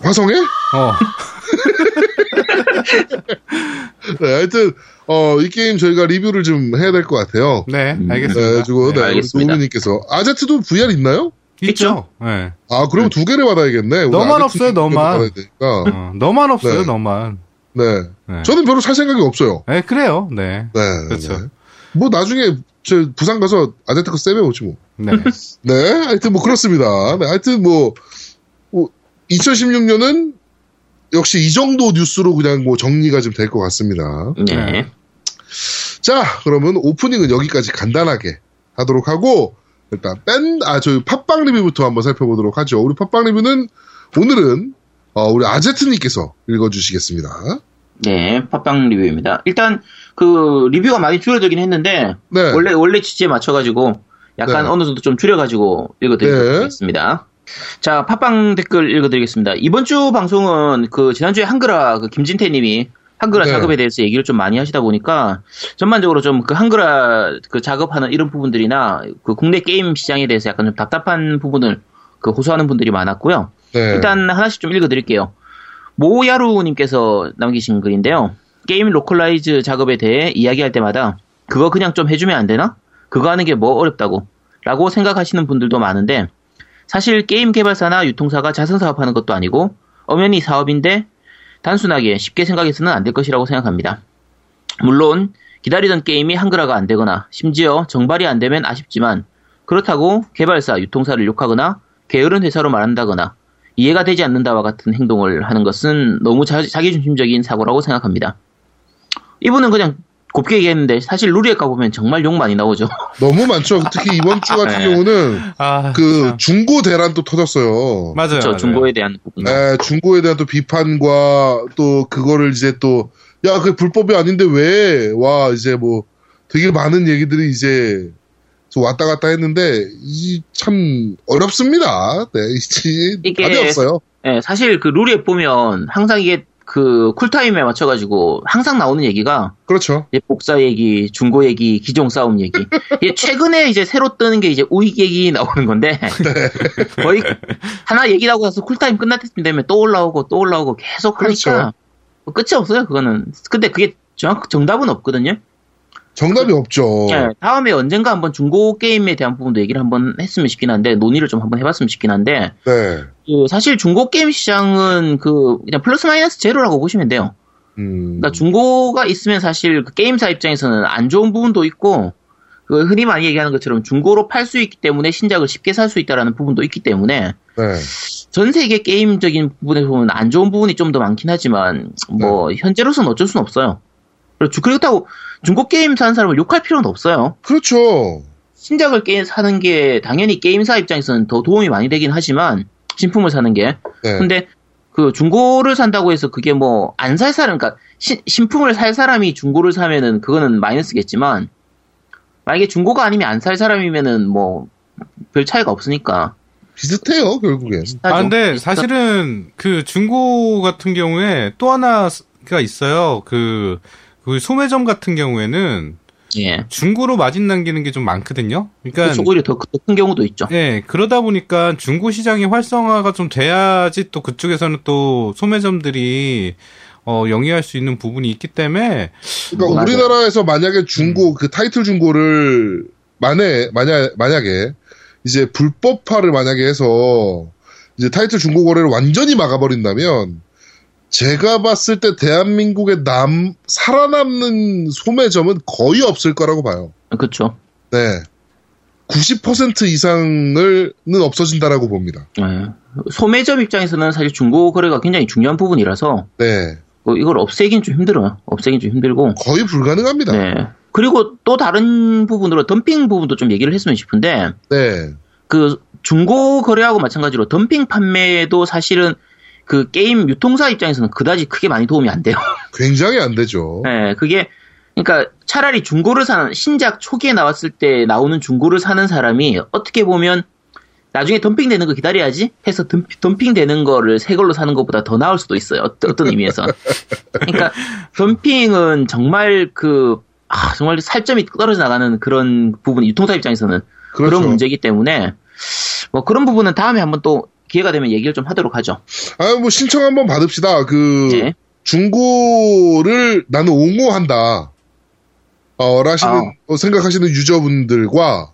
화성에? 어. <laughs> 네, 하여튼, 어, 이 게임 저희가 리뷰를 좀 해야 될 것 같아요. 네, 음, 네, 알겠습니다. 그래가지고, 네, 우리 알겠습니다. 노우미님께서. 아제트도 VR 있나요? 있죠. 네. 아, 그럼 두 개를 받아야겠네. 너만 없어요, 너만. 어, 너만 없어요, 네. 너만. 네. 네. 저는 별로 살 생각이 없어요. 네, 그래요. 네. 네. 그렇죠. 네. 뭐 나중에 저 부산 가서 아제트 거 세배 오지 뭐. 네. <laughs> 네. 하여튼 뭐 그렇습니다. 네. 하여튼 뭐, 2016년은 역시 이 정도 뉴스로 그냥 뭐 정리가 좀 될 것 같습니다. 네. 네. 자, 그러면 오프닝은 여기까지 간단하게 하도록 하고 일단 밴, 아, 저희 팟빵 리뷰부터 한번 살펴보도록 하죠. 우리 팟빵 리뷰는 오늘은 어, 우리 아제트님께서 읽어주시겠습니다. 네. 팟빵 리뷰입니다. 일단 그 리뷰가 많이 줄어들긴 했는데 네. 원래 원래 취지에 맞춰가지고 약간 네. 어느 정도 좀 줄여가지고 읽어드리겠습니다. 자, 팟빵 댓글 읽어드리겠습니다. 이번 주 방송은 그 지난주에 한글화 그 김진태 님이 한글화 네. 작업에 대해서 얘기를 좀 많이 하시다 보니까 전반적으로 좀 그 한글화 그 작업하는 이런 부분들이나 그 국내 게임 시장에 대해서 약간 좀 답답한 부분을 그 호소하는 분들이 많았고요. 네. 일단 하나씩 좀 읽어드릴게요. 모야루 님께서 남기신 글인데요. 게임 localize 작업에 대해 이야기할 때마다 그거 그냥 좀 해주면 안 되나? 그거 하는 게 뭐 어렵다고? 라고 생각하시는 분들도 많은데 사실 게임 개발사나 유통사가 자선 사업하는 것도 아니고 엄연히 사업인데 단순하게 쉽게 생각해서는 안 될 것이라고 생각합니다. 물론 기다리던 게임이 한글화가 안 되거나 심지어 정발이 안 되면 아쉽지만 그렇다고 개발사, 유통사를 욕하거나 게으른 회사로 말한다거나 이해가 되지 않는다와 같은 행동을 하는 것은 너무 자, 기중심적인 사고라고 생각합니다. 이분은 그냥 곱게 얘기했는데 사실 루리에 가보면 정말 욕 많이 나오죠. <laughs> 너무 많죠. 특히 이번 주 같은 네. 경우는 아, 그 참. 중고 대란도 터졌어요. 맞아요. 저 맞아요. 중고에 대한 부분. 에, 중고에 대한 또 비판과 또 그거를 이제 또, 야, 그게 불법이 아닌데 왜? 와, 이제 뭐 되게 많은 얘기들이 이제 좀 왔다 갔다 했는데, 이 참 어렵습니다. 네, 이 이게- 답이 없어요. 예, 사실 그 룰에 보면 항상 이게 그 cool time에 맞춰가지고 항상 나오는 얘기가 그렇죠. 복사 얘기, 중고 얘기, 기종 싸움 얘기. 이게 <laughs> 최근에 이제 새로 뜨는 게 이제 우익 얘기 나오는 건데 <laughs> 거의 하나 얘기 나고 나서 cool time 끝났을 때 되면 또 올라오고 또 올라오고 계속 하니까 그렇죠. 뭐 끝이 없어요. 그거는. 근데 그게 정확 정답은 없거든요. 정답이 없죠. 예, 다음에 언젠가 한번 중고 게임에 대한 부분도 얘기를 한번 했으면 싶긴 한데 논의를 좀 한번 해봤으면 싶긴 한데 네. 그 사실 중고 게임 시장은 그 그냥 플러스 마이너스 제로라고 보시면 돼요. 음. 그러니까 중고가 있으면 사실 그 게임사 입장에서는 안 좋은 부분도 있고 그 흔히 많이 얘기하는 것처럼 중고로 팔 수 있기 때문에 신작을 쉽게 살 수 있다라는 부분도 있기 때문에 네. 전 세계 게임적인 부분에 보면 안 좋은 부분이 좀 더 많긴 하지만 뭐 현재로서는 어쩔 수는 없어요. 그렇죠. 그렇다고 중고 게임 사는 사람을 욕할 필요는 없어요. 그렇죠. 신작을 게 사는 게 당연히 게임사 입장에서는 더 도움이 많이 되긴 하지만 신품을 사는 게 네. 근데 그 중고를 산다고 해서 그게 뭐 안 살 사람 그러니까 신, 신품을 살 사람이 중고를 사면은 그거는 마이너스겠지만 만약에 중고가 아니면 안 살 사람이면은 뭐 별 차이가 없으니까 비슷해요, 결국엔. 아, 근데 비슷하죠. 사실은 그 중고 같은 경우에 또 하나가 있어요. 그, 그 소매점 같은 경우에는 예 중고로 마진 남기는 게 좀 많거든요. 그러니까 그렇죠. 오히려 더큰 경우도 있죠. 예, 그러다 보니까 중고 시장이 활성화가 좀 돼야지 또 그쪽에서는 또 소매점들이 어, 영위할 수 있는 부분이 있기 때문에 그러니까 맞아요. 우리나라에서 만약에 중고 그 타이틀 중고를 만에 만약 만약에 이제 불법화를 만약에 해서 이제 타이틀 중고 거래를 완전히 막아버린다면 제가 봤을 때 대한민국에 남 살아남는 소매점은 거의 없을 거라고 봐요. 그렇죠. 네. 90% 이상을는 없어진다라고 봅니다. 예. 소매점 입장에서는 사실 중고 거래가 굉장히 중요한 부분이라서 네. 뭐 이걸 없애긴 좀 힘들어요. 없애긴 좀 힘들고. 거의 불가능합니다. 네. 그리고 또 다른 부분으로 덤핑 부분도 좀 얘기를 했으면 싶은데 네. 그 중고 거래하고 마찬가지로 덤핑 판매도 사실은 그 게임 유통사 입장에서는 그다지 크게 많이 도움이 안 돼요. <laughs> 굉장히 안 되죠. 네, 그게 그러니까 차라리 중고를 사는 신작 초기에 나왔을 때 나오는 중고를 사는 사람이 어떻게 보면 나중에 덤핑 되는 거 기다려야지 해서 덤, 덤핑 되는 거를 새 걸로 사는 것보다 더 나을 수도 있어요. 어떤, 어떤 의미에서. 그러니까 덤핑은 정말 그 아, 정말 살점이 떨어져 나가는 그런 부분 유통사 입장에서는 그런 그렇죠. 문제이기 때문에 뭐 그런 부분은 다음에 한번 또 기회가 되면 얘기를 좀 하도록 하죠. 아, 뭐 신청 한번 받읍시다. 그 네. 중고를 나는 옹호한다. 어, 라시는 아. 어, 생각하시는 유저분들과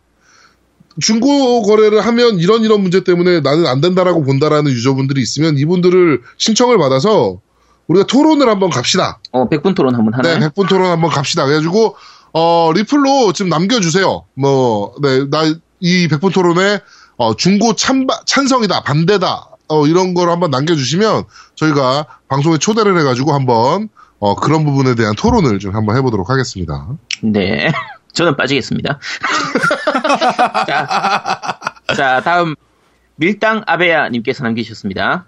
중고 거래를 하면 이런 이런 문제 때문에 나는 안 된다라고 본다라는 유저분들이 있으면 이분들을 신청을 받아서 우리가 토론을 한번 갑시다. 어, 백분 토론 한번 하나요? 네, 100분 토론 한번 갑시다. 그래가지고, 어, 리플로 지금 남겨주세요. 뭐, 네, 나, 이 100분 토론에, 어, 중고 찬바, 찬성이다, 반대다, 어, 이런 걸 한번 남겨주시면, 저희가 방송에 초대를 해가지고 한번, 어, 그런 부분에 대한 토론을 좀 한번 해보도록 하겠습니다. 네. <laughs> 저는 빠지겠습니다. <laughs> 자, 자, 다음 밀당 아베야님께서 남기셨습니다.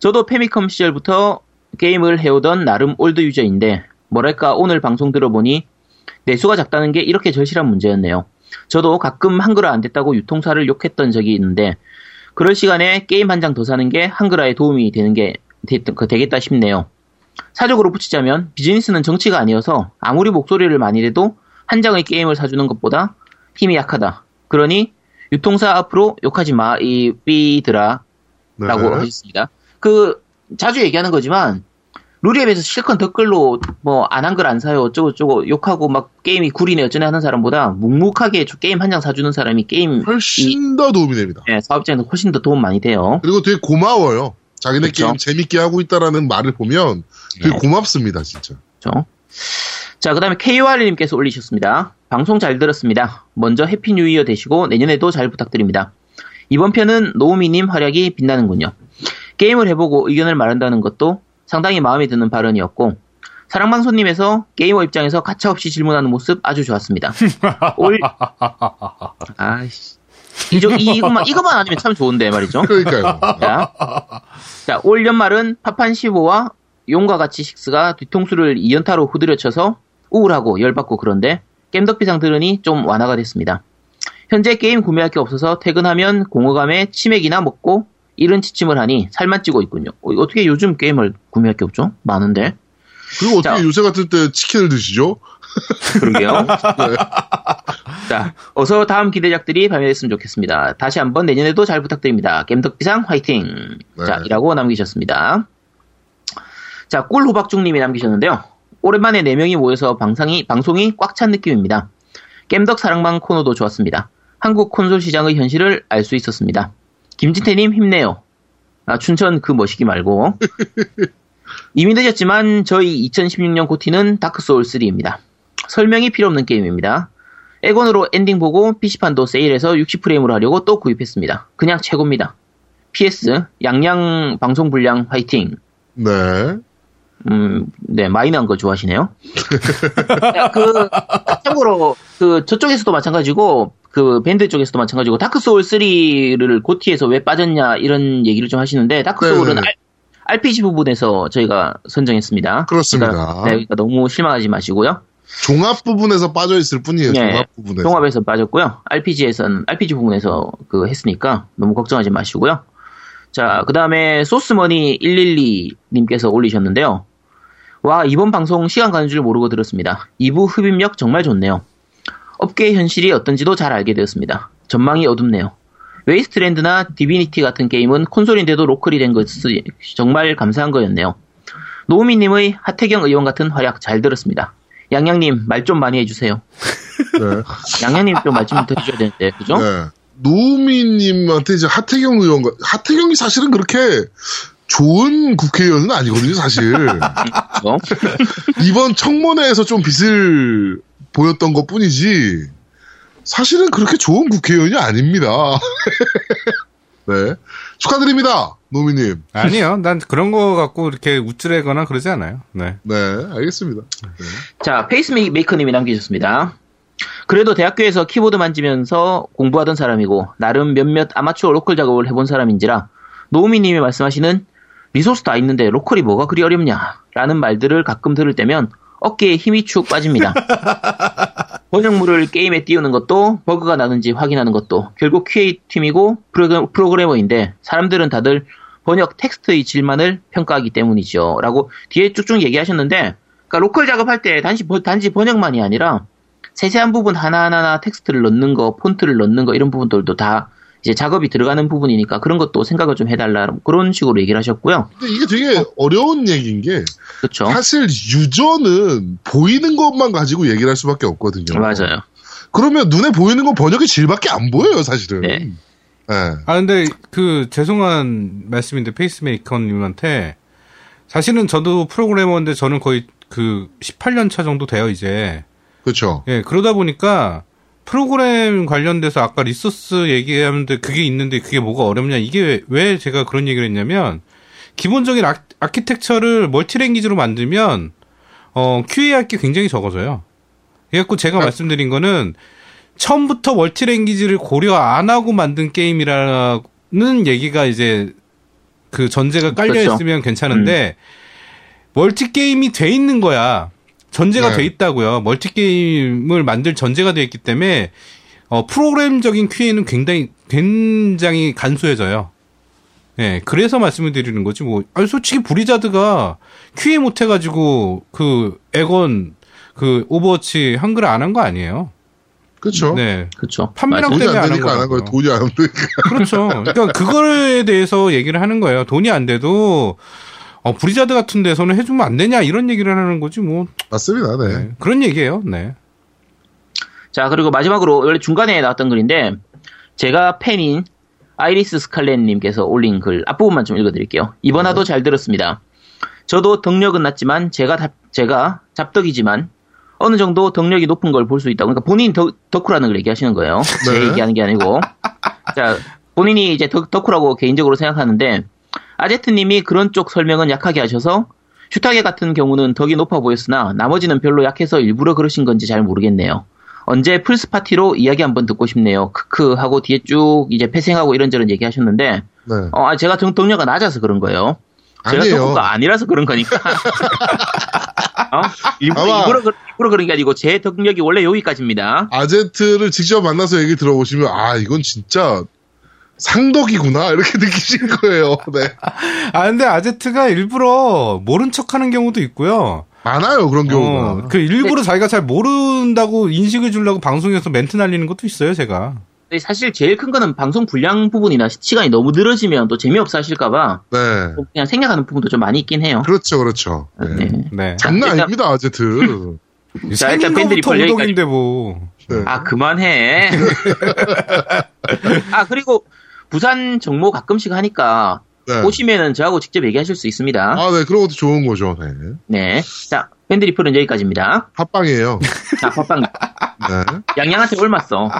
저도 Famicom 시절부터 게임을 해오던 나름 old user인데 뭐랄까 오늘 방송 들어보니 내수가 작다는 게 이렇게 절실한 문제였네요. 저도 가끔 한글화 안 됐다고 유통사를 욕했던 적이 있는데 그럴 시간에 게임 한 장 더 사는 게 한글화에 도움이 되는 게 되, 그, 되겠다 싶네요. 사적으로 붙이자면 비즈니스는 정치가 아니어서 아무리 목소리를 많이 내도 한 장의 게임을 사주는 것보다 힘이 약하다. 그러니 유통사 앞으로 욕하지 마, 이. 네. 라고 하셨습니다. 그, 자주 얘기하는 거지만, 비해서 실컷 댓글로 뭐, 안한글안 사요, 어쩌고저쩌고 욕하고 막 게임이 구리네 어쩌네 하는 사람보다 묵묵하게 저 게임 한 장 사주는 사람이 게임 훨씬 더 도움이 됩니다. 예, 사업 입장에서 훨씬 더 도움 많이 돼요. 그리고 되게 고마워요. 자기네 그쵸. 게임 재밌게 하고 있다라는 말을 보면 되게 네. 고맙습니다, 진짜. 그렇죠? 자, 그 다음에 KOR님께서 올리셨습니다. 방송 잘 들었습니다. 먼저 Happy New Year 되시고 내년에도 잘 부탁드립니다. 이번 편은 노우미님 활약이 빛나는군요. 게임을 해보고 의견을 말한다는 것도 상당히 마음에 드는 발언이었고 사랑방송님에서 게이머 입장에서 가차없이 질문하는 모습 아주 좋았습니다. <laughs> 올 아이씨 이저 이것만 이것만 아니면 참 좋은데 말이죠. 그러니까요. 자, 자, 올 연말은 파판 15와 용과 같이 식스가 뒤통수를 2연타로 후드려쳐서 우울하고 열받고 그런데 겜덕비상 들으니 좀 완화가 됐습니다. 현재 게임 구매할 게 없어서 퇴근하면 공허감에 치맥이나 먹고 이런 지침을 하니 살만 찌고 있군요. 어, 어떻게 요즘 게임을 구매할 게 없죠? 많은데. 그리고 어떻게 자. 요새 같을 때 치킨을 드시죠? 그러게요. <laughs> 네. 자, 어서 다음 기대작들이 발매됐으면 좋겠습니다. 다시 한번 내년에도 잘 부탁드립니다. 겜덕비상 화이팅! 네. 자, 이라고 남기셨습니다. 자, 꿀호박중님이 남기셨는데요. 오랜만에 4명이 모여서 방송이, 방송이 꽉 찬 느낌입니다. 겜덕 사랑방 코너도 좋았습니다. 한국 콘솔 시장의 현실을 알 수 있었습니다. 김진태님 힘내요. 아, 춘천 그 멋이기 말고. <laughs> 이미 늦었지만 저희 2016년 GOTY는 다크소울3입니다. 설명이 필요 없는 게임입니다. 엑원으로 엔딩 보고 PC판도 세일해서 60프레임으로 하려고 또 구입했습니다. 그냥 최고입니다. PS 양양 방송 분량 화이팅. 네. 음, 네 마이너한 거 좋아하시네요. 야, <laughs> 그 참고로 그 저쪽에서도 마찬가지고 그 밴드 쪽에서도 마찬가지고 다크 소울 3를 GOTY에서 왜 빠졌냐 이런 얘기를 좀 하시는데 다크 소울은 네네. RPG 부분에서 저희가 선정했습니다. 그렇습니다. 그러니까, 네, 그러니까 너무 실망하지 마시고요. 종합 부분에서 빠져 있을 뿐이에요. 네, 종합 부분에서. 종합에서 빠졌고요. RPG에서는 RPG 부분에서 그 했으니까 너무 걱정하지 마시고요. 자, 그 다음에 소스머니 112 님께서 올리셨는데요. 와, 이번 방송 시간 가는 줄 모르고 들었습니다. 2부 흡입력 정말 좋네요. 업계의 현실이 어떤지도 잘 알게 되었습니다. 전망이 어둡네요. 웨이스트랜드나 디비니티 같은 게임은 콘솔인데도 로컬이 된 것이 정말 감사한 거였네요. 노우미님의 하태경 의원 같은 활약 잘 들었습니다. 양양님 말 좀 많이 해주세요. 네. 양양님 좀 말 좀 더 해줘야 되는데, 그죠? 네. 노우미님한테 이제 하태경 의원과, 하태경이 사실은 그렇게 좋은 국회의원은 아니거든요, 사실. <laughs> 이번 청문회에서 좀 빛을 보였던 것 뿐이지, 사실은 그렇게 좋은 국회의원이 아닙니다. <laughs> 네. 축하드립니다, 노미님. 아니요. 난 그런 거 갖고 이렇게 우쭐해거나 그러지 않아요. 네. 네, 알겠습니다. 네. 자, 페이스메이커님이 남기셨습니다. 그래도 대학교에서 키보드 만지면서 공부하던 사람이고, 나름 몇몇 아마추어 로컬 작업을 해본 사람인지라, 노우미님이 말씀하시는 리소스 다 있는데 로컬이 뭐가 그리 어렵냐? 라는 말들을 가끔 들을 때면 어깨에 힘이 축 빠집니다. <laughs> 번역물을 게임에 띄우는 것도 버그가 나는지 확인하는 것도 결국 QA 팀이고 프로그래머인데 사람들은 다들 번역 텍스트의 질만을 평가하기 때문이죠. 라고 뒤에 쭉쭉 얘기하셨는데 그러니까 로컬 작업할 때 단지, 번- 단지 번역만이 아니라 세세한 부분 하나하나 텍스트를 넣는 거, 폰트를 넣는 거 이런 부분들도 다 이제 작업이 들어가는 부분이니까 그런 것도 생각을 좀 해달라 그런 식으로 얘기를 하셨고요. 근데 이게 되게 어 려운 얘기인 게, 그렇죠? 사실 유저는 보이는 것만 가지고 얘기를 할 수밖에 없거든요. 맞아요. 그러면 눈에 보이는 건 번역의 질밖에 안 보여요, 사실은. 네. 네. 아 근데 그 죄송한 말씀인데 페이스메이커님한테 사실은 저도 프로그래머인데 저는 거의 그 18년 차 정도 돼요 이제. 그렇죠. 예 그러다 보니까 프로그램 관련돼서 아까 리소스 얘기하는데 그게 있는데 그게 뭐가 어렵냐 이게 왜, 왜 제가 그런 얘기를 했냐면 기본적인 아, 아키텍처를 multi-language로 만들면 어 QA 할 게 굉장히 적어져요. 그래갖고 제가 네. 말씀드린 거는 처음부터 multi-language를 고려 안 하고 만든 게임이라는 얘기가 이제 그 전제가 깔려 그렇죠. 있으면 괜찮은데 멀티 게임이 돼 있는 거야. 전제가 네. 돼 있다고요. 멀티 게임을 만들 전제가 돼 있기 때문에 어, 프로그램적인 QA는 굉장히 굉장히 간소해져요. 예, 그래서 말씀을 드리는 거지 뭐. 아니 솔직히 블리자드가 QA 못 해가지고 그 에건 그 오버워치 한글 안 한 거 아니에요. 그렇죠. 네, 그렇죠. 판매량 때문에 안안 되니까 한안한 거예요. 거라고요. 돈이 안 되니까. 그렇죠. 그러니까 그거에 대해서 얘기를 하는 거예요. 돈이 안 돼도 어, 블리자드 같은 데서는 해주면 안 되냐 이런 얘기를 하는 거지 뭐. 맞습니다, 네. 네, 그런 얘기예요. 네. 자, 그리고 마지막으로 원래 중간에 나왔던 글인데 제가 팬인 아이리스 스칼렛님께서 올린 글 앞부분만 좀 읽어드릴게요. 이번 화도 잘 들었습니다. 저도 덕력은 낮지만 제가 답- 제가 잡덕이지만 어느 정도 덕력이 높은 걸 볼 수 있다. 그러니까 본인 덕, 덕후라는 걸 얘기하시는 거예요. 제 네. 얘기하는 게 아니고. 자, 본인이 이제 덕, 덕후라고 개인적으로 생각하는데 아제트님이 그런 쪽 설명은 약하게 하셔서 슈타게 같은 경우는 덕이 높아 보였으나 나머지는 별로 약해서 일부러 그러신 건지 잘 모르겠네요. 언제 플스 파티로 이야기 한번 듣고 싶네요. 크크 하고 뒤에 쭉 이제 패생하고 이런저런 얘기하셨는데 네. 어, 아, 제가 정, 덕력가 낮아서 그런 거예요. 제가. 덕후가 아니라서 그런 거니까. <laughs> 어? 일부러, 일부러, 그- 일부러 그런 게 아니고 제 덕력이 원래 여기까지입니다. 아제트를 직접 만나서 얘기 들어보시면, 아, 이건 진짜 상덕이구나 이렇게 <laughs> 느끼신 거예요. 네. 아, 근데 아제트가 일부러 모른 척 하는 경우도 있고요. 많아요 그런 경우가. 어, 그 일부러 자기가 잘 모른다고 인식을 주려고 방송에서 멘트 날리는 것도 있어요, 제가. 사실 제일 큰 거는 방송 분량 부분이나 시간이 너무 늘어지면 또 재미없어 하실까봐 네. 좀 그냥 생략하는 부분도 좀 많이 있긴 해요. 그렇죠, 그렇죠. 네. 네. 네. 장난 아닙니다, 아제트. 자, 일단 팬들이 우덕인데 뭐. 네. 아, 그만해. <laughs> 아, 그리고 부산 정모 가끔씩 하니까 네. 오시면은 저하고 직접 얘기하실 수 있습니다. 아, 네, 그런 것도 좋은 거죠. 네. 네. 자, 플은 여기까지입니다. 팟빵이에요. 자, 팟빵 네. 양양한테 옮았어.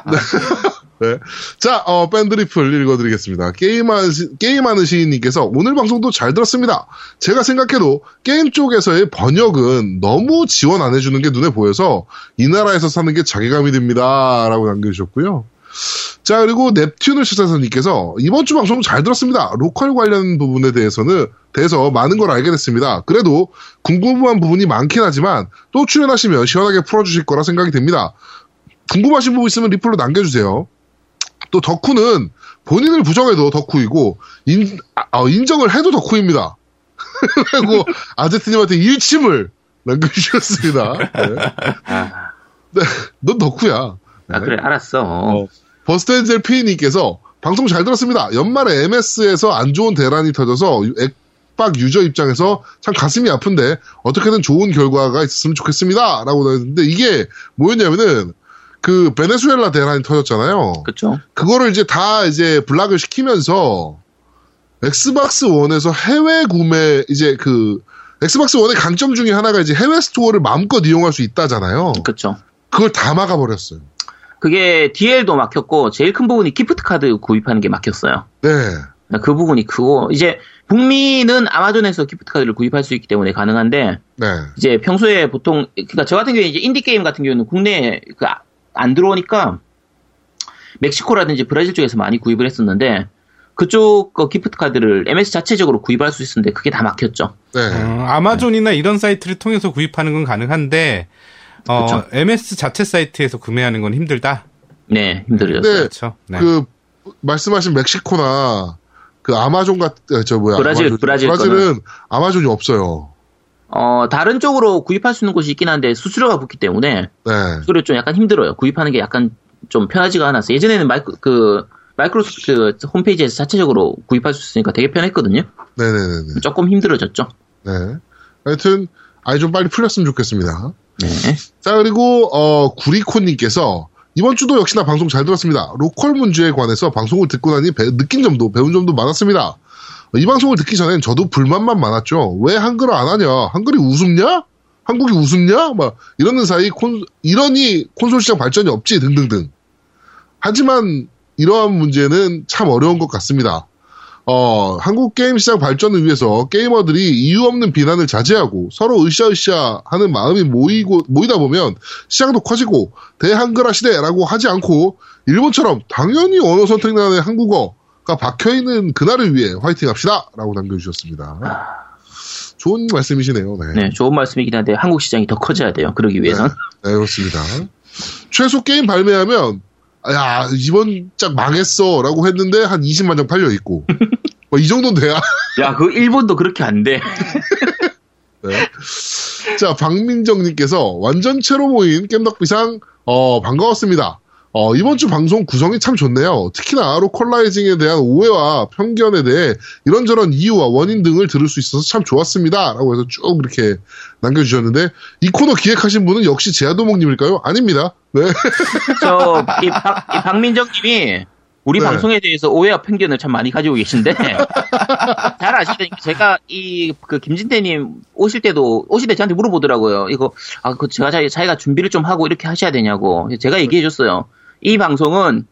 네. 자, 어, 밴드리플 읽어드리겠습니다. 게임하, 게임하는 시인님께서 오늘 방송도 잘 들었습니다. 제가 생각해도 게임 쪽에서의 번역은 너무 지원 안 해주는 게 눈에 보여서 이 나라에서 사는 게 자괴감이 듭니다. 라고 남겨주셨고요. 자, 그리고 넵튠을 시사선님께서 이번 주 방송 잘 들었습니다. 로컬 관련 부분에 대해서는, 대해서 많은 걸 알게 됐습니다. 그래도 궁금한 부분이 많긴 하지만 또 출연하시면 시원하게 풀어주실 거라 생각이 됩니다. 궁금하신 부분 있으면 리플로 남겨주세요. 또 덕후는 본인을 부정해도 덕후이고 인, 정을 해도 덕후입니다. <laughs> 그리고 아제트님한테 일침을 남겨주셨습니다. 네. 아, 넌 덕후야. 네. 아, 그래, 알았어. 어, 버스트엔젤 피님께서 방송 잘 들었습니다. 연말에 MS에서 안 좋은 대란이 터져서 액박 유저 입장에서 참 가슴이 아픈데 어떻게든 좋은 결과가 있었으면 좋겠습니다. 라고 했는데 이게 뭐였냐면은 그 베네수엘라 대란이 터졌잖아요. 그쵸? 그거를 이제 다 이제 block을 시키면서 엑스박스 원에서 해외 구매 이제 그 엑스박스 원의 강점 중에 하나가 이제 해외 스토어를 마음껏 이용할 수 있다잖아요. 그쵸. 그걸 다 막아버렸어요. 그게 DL도 막혔고, 제일 큰 부분이 기프트 카드 구입하는 게 막혔어요. 네. 그 부분이 크고, 이제, 북미는 아마존에서 기프트 카드를 구입할 수 있기 때문에 가능한데, 네. 이제 평소에 보통, 그니까 저 같은 경우에 이제 인디 게임 같은 경우는 국내에 그 아- 안 들어오니까, 멕시코라든지 브라질 쪽에서 많이 구입을 했었는데, 그쪽 거 기프트 카드를 MS 자체적으로 구입할 수 있었는데, 그게 다 막혔죠. 네. 어, 아마존이나 이런 사이트를 통해서 구입하는 건 가능한데, 어, 그쵸. MS 자체 사이트에서 구매하는 건 힘들다. 네, 힘들어졌어요. 네. 그렇죠. 네. 그 말씀하신 멕시코나 그 아마존 같은 저 뭐야 브라질, 아마존, 브라질 브라질은 아마존이 없어요. 어, 다른 쪽으로 구입할 수 있는 곳이 있긴 한데, 수수료가 붙기 때문에, 네. 수수료 좀 약간 힘들어요. 구입하는 게 약간 좀 편하지가 않았어요. 예전에는 마이크, 그, 마이크로소프트 홈페이지에서 자체적으로 구입할 수 있으니까 되게 편했거든요. 네네네네. 조금 힘들어졌죠. 네. 하여튼 아이 좀 빨리 풀렸으면 좋겠습니다. 네. 자 그리고 어 구리코님께서 이번 주도 역시나 방송 잘 들었습니다. 로컬 문제에 관해서 방송을 듣고 나니 배- 느낀 점도 배운 점도 많았습니다. 이 방송을 듣기 전엔 저도 불만만 많았죠. 왜 한글을 안 하냐? 한글이 우습냐? 한국이 우습냐? 막 이러는 사이 콘 이러니 콘솔 시장 발전이 없지 등등등. 하지만 이러한 문제는 참 어려운 것 같습니다. 어, 한국 게임 시장 발전을 위해서 게이머들이 이유 없는 비난을 자제하고 서로 으쌰으쌰 하는 마음이 모이고, 모이다 보면 시장도 커지고 대한글화 시대라고 하지 않고 일본처럼 당연히 언어 선택란에 한국어가 박혀있는 그날을 위해 화이팅 합시다! 라고 남겨주셨습니다. 좋은 말씀이시네요. 네. 네, 좋은 말씀이긴 한데, 한국 시장이 더 커져야 돼요. 그러기 위해선. 네, 그렇습니다. 최소 게임 발매하면 야 이번 작 망했어 라고 했는데 한 20만 장 팔려 있고 <laughs> 뭐 이 정도는 돼야 야, 그 일본도 그렇게 안 돼. <laughs> 네. 자, 박민정님께서 완전체로 모인 겜덕비상, 어, 반가웠습니다. 어, 이번 주 방송 구성이 참 좋네요. 특히나 localizing에 대한 오해와 편견에 대해 이런저런 이유와 원인 등을 들을 수 있어서 참 좋았습니다. 라고 해서 쭉 이렇게 남겨주셨는데, 이 코너 기획하신 분은 역시 제아도목님일까요? 아닙니다. 네. <laughs> 저, 이, 박, 이 박민정 님이 우리 네. 방송에 대해서 오해와 편견을 참 많이 가지고 계신데, <laughs> 잘 아시다시피 제가 이, 그, 김진태님 오실 때도, 오실 때 저한테 물어보더라고요. 이거, 아, 그, 제가 자기, 자기가 준비를 좀 하고 이렇게 하셔야 되냐고. 제가 얘기해 줬어요. 이 방송은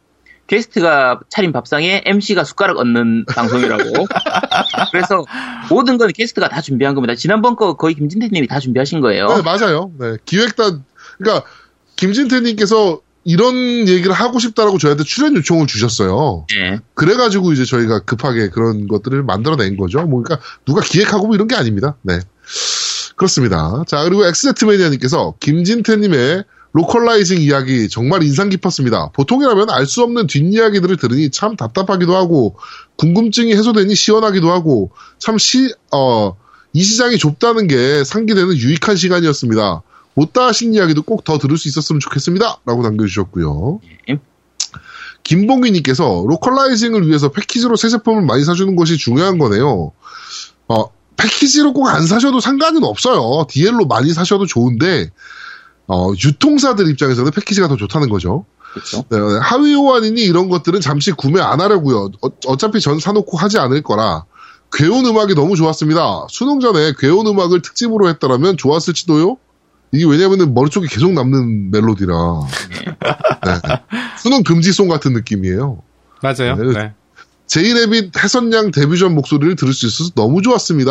게스트가 차린 밥상에 MC가 숟가락 얹는 방송이라고. <laughs> 그래서 모든 건 게스트가 다 준비한 겁니다. 지난번 거 거의 김진태님이 다 준비하신 거예요. 네, 맞아요. 네. 기획단, 그러니까, 김진태님께서 이런 얘기를 하고 싶다라고 저희한테 출연 요청을 주셨어요. 네. 그래가지고 이제 저희가 급하게 그런 것들을 만들어낸 거죠. 뭐, 그러니까 누가 기획하고 뭐 이런 게 아닙니다. 네. 그렇습니다. 자, 그리고 엑스제트 매니아님께서 김진태님의 localizing 이야기 정말 인상 깊었습니다. 보통이라면 알 수 없는 뒷이야기들을 들으니 참 답답하기도 하고 궁금증이 해소되니 시원하기도 하고 참 시, 어, 이 시장이 좁다는 게 상기되는 유익한 시간이었습니다. 못다 하신 이야기도 꼭 더 들을 수 있었으면 좋겠습니다. 라고 남겨주셨고요. 예. 김봉기님께서 localizing을 위해서 패키지로 새 제품을 많이 사주는 것이 중요한 거네요. 어, 패키지로 꼭 안 사셔도 상관은 없어요. DL로 많이 사셔도 좋은데, 어, 유통사들 입장에서는 패키지가 더 좋다는 거죠. 그렇죠. 네, 하위 호환이니 이런 것들은 잠시 구매 안 하려고요. 어, 차피전 사놓고 하지 않을 거라. 괴온 음악이 너무 좋았습니다. 수능 전에 괴온 음악을 특집으로 했더라면 좋았을지도요? 이게 왜냐면은 머리 쪽에 계속 남는 멜로디라. 네. 수능 금지송 같은 느낌이에요. 맞아요. 네. 네. 제이레빗 해선양 데뷔 전 목소리를 들을 수 있어서 너무 좋았습니다.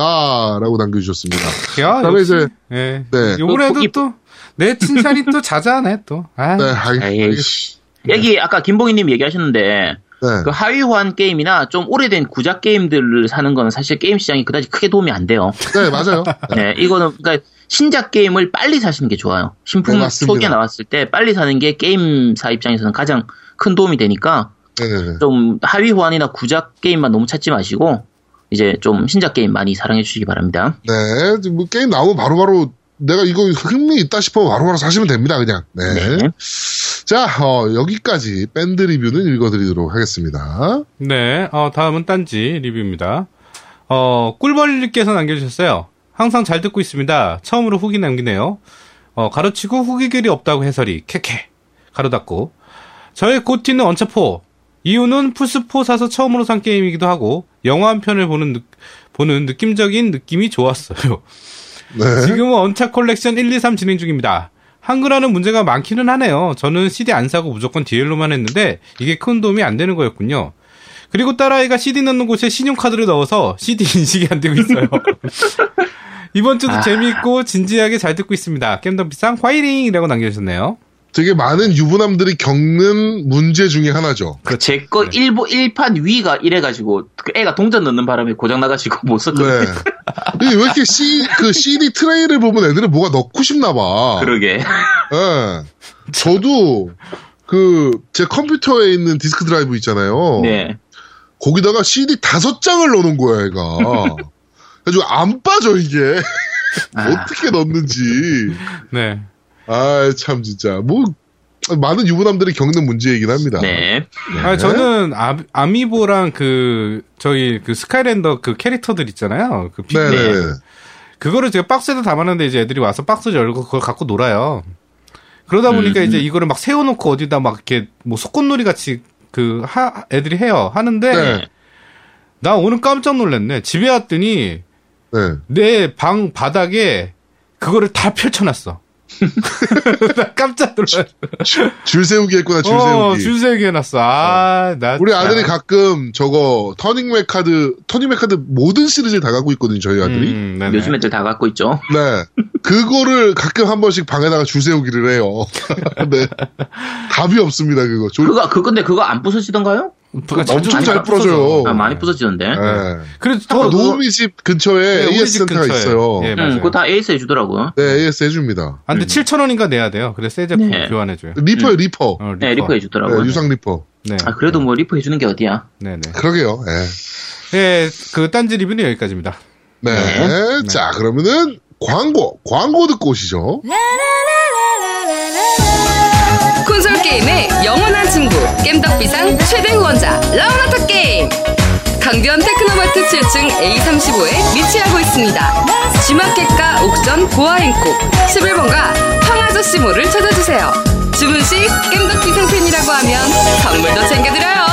라고 남겨주셨습니다. 야, 그다음에 역시, 이제, 예. 네. 요번에도 이- 또, 내 칭찬이 또 <laughs> 자자하네, 또. 아, 네, 알, 알겠, 에이씨. 여기 아까 김봉희님 얘기하셨는데 네. 그 하위 호환 게임이나 좀 오래된 구작 게임들을 사는 거는 사실 게임 시장이 그다지 크게 도움이 안 돼요. 네, 맞아요. <laughs> 네, 이거는 그러니까 신작 게임을 빨리 사시는 게 좋아요. 신품 네. 초기에 나왔을 때 빨리 사는 게 게임사 입장에서는 가장 큰 도움이 되니까 네네네. 좀 하위 호환이나 구작 게임만 너무 찾지 마시고 이제 좀 신작 게임 많이 사랑해 주시기 바랍니다. 네, 뭐 게임 나오면 바로바로 내가 이거 흥미 있다 싶으면 바로바로 사시면 됩니다, 그냥. 네. 네. 자, 어, 여기까지 밴드 리뷰는 읽어드리도록 하겠습니다. 네, 어, 다음은 딴지 리뷰입니다. 어, 꿀벌님께서 남겨주셨어요. 항상 잘 듣고 있습니다. 처음으로 후기 남기네요. 어, 가로치고 후기 글이 없다고 해설이, 캐캐. 가로 닫고. 저의 GOTY는 언차포. 이유는 플스4 사서 처음으로 산 게임이기도 하고, 영화 한 편을 보는, 느, 보는 느낌적인 느낌이 좋았어요. 네. 지금은 언차 컬렉션 1, 2, 3 진행 중입니다. 한글화는 문제가 많기는 하네요. 저는 CD 안 사고 무조건 DL로만 했는데 이게 큰 도움이 안 되는 거였군요. 그리고 딸아이가 CD 넣는 곳에 신용카드를 넣어서 CD 인식이 안 되고 있어요. <laughs> 이번 주도 아. 재미있고 진지하게 잘 듣고 있습니다. 겜덕비상 화이팅이라고 남겨주셨네요. 되게 많은 유부남들이 겪는 문제 중에 하나죠. 제거 네. 일부 1판 위가 이래가지고 그 애가 동전 넣는 바람에 고장 나가지고 못 네. 썼거든요. 이게 왜 이렇게 C, 그 CD 트레이를 보면 애들은 뭐가 넣고 싶나 봐. 그러게. 예. 저도 그 제 컴퓨터에 있는 디스크 드라이브 있잖아요. 네. 거기다가 CD 다섯 장을 넣는 거야, 얘가. 그래가지고 안 빠져, 이게. 아, 어떻게 넣는지. 네. 아, 참, 진짜. 뭐, 많은 유부남들이 겪는 문제이긴 합니다. 네. 아, 저는 아, 아미보랑 그 저희 그 스카이랜더 그 캐릭터들 있잖아요. 그 피- 네네. 그거를 제가 박스에다 담았는데 이제 애들이 와서 박스 열고 그걸 갖고 놀아요. 그러다 보니까 음. 이제 이거를 막 세워놓고 어디다 막 이렇게 뭐 소꿉놀이 같이 그 하, 애들이 해요. 하는데 네. 나 오늘 깜짝 놀랐네. 집에 왔더니 네. 내방 바닥에 그거를 다 펼쳐놨어. <laughs> 나 깜짝 놀랐어. 줄 세우기 했구나, 줄 어, 세우기. 줄 세우기 해놨어. 아, 나. 우리. 아들이 가끔 저거, 터닝메카드, 터닝메카드 모든 시리즈를 다 갖고 있거든요, 저희 아들이. 음. 요즘 애들 다 갖고 있죠. <laughs> 네. 그거를 가끔 한 번씩 방에다가 줄 세우기를 해요. <laughs> 네. 답이 없습니다, 그거. 줄- 그거, 그, 근데 그거 안 부서지던가요? 그거 엄청 자주 잘. 부러져요. 아, 많이 부서지던데. 네. 그래서 아, 더 노우미 집 근처에 네, AS 집 센터가 근처에. 있어요. 예, 네. 음, 그거 다 AS 해주더라고요. AS 해줍니다. 아, 근데 7,000원인가 내야 돼요. 그래서 새 제품 네. 교환해줘요. 리퍼요, 리퍼. 어, 네, 리퍼 네, 해주더라고요. 유상 리퍼. 네. 아, 그래도 뭐 리퍼 해주는 게 어디야? 네 네. 그러게요. 예. 예, 그 딴지 리뷰는 여기까지입니다. 네. 네. 자, 그러면은 광고, 광고 듣고 오시죠. 콘솔 게임의 영원한 친구 겜덕비상 최대 후원자 라운하터 게임 강변 테크노마트 7층 A35에 위치하고 있습니다 G마켓과 옥션 보아행콕 11번가 황아저씨몰을 찾아주세요 주문 시 겜덕비상 팬이라고 하면 선물도 챙겨드려요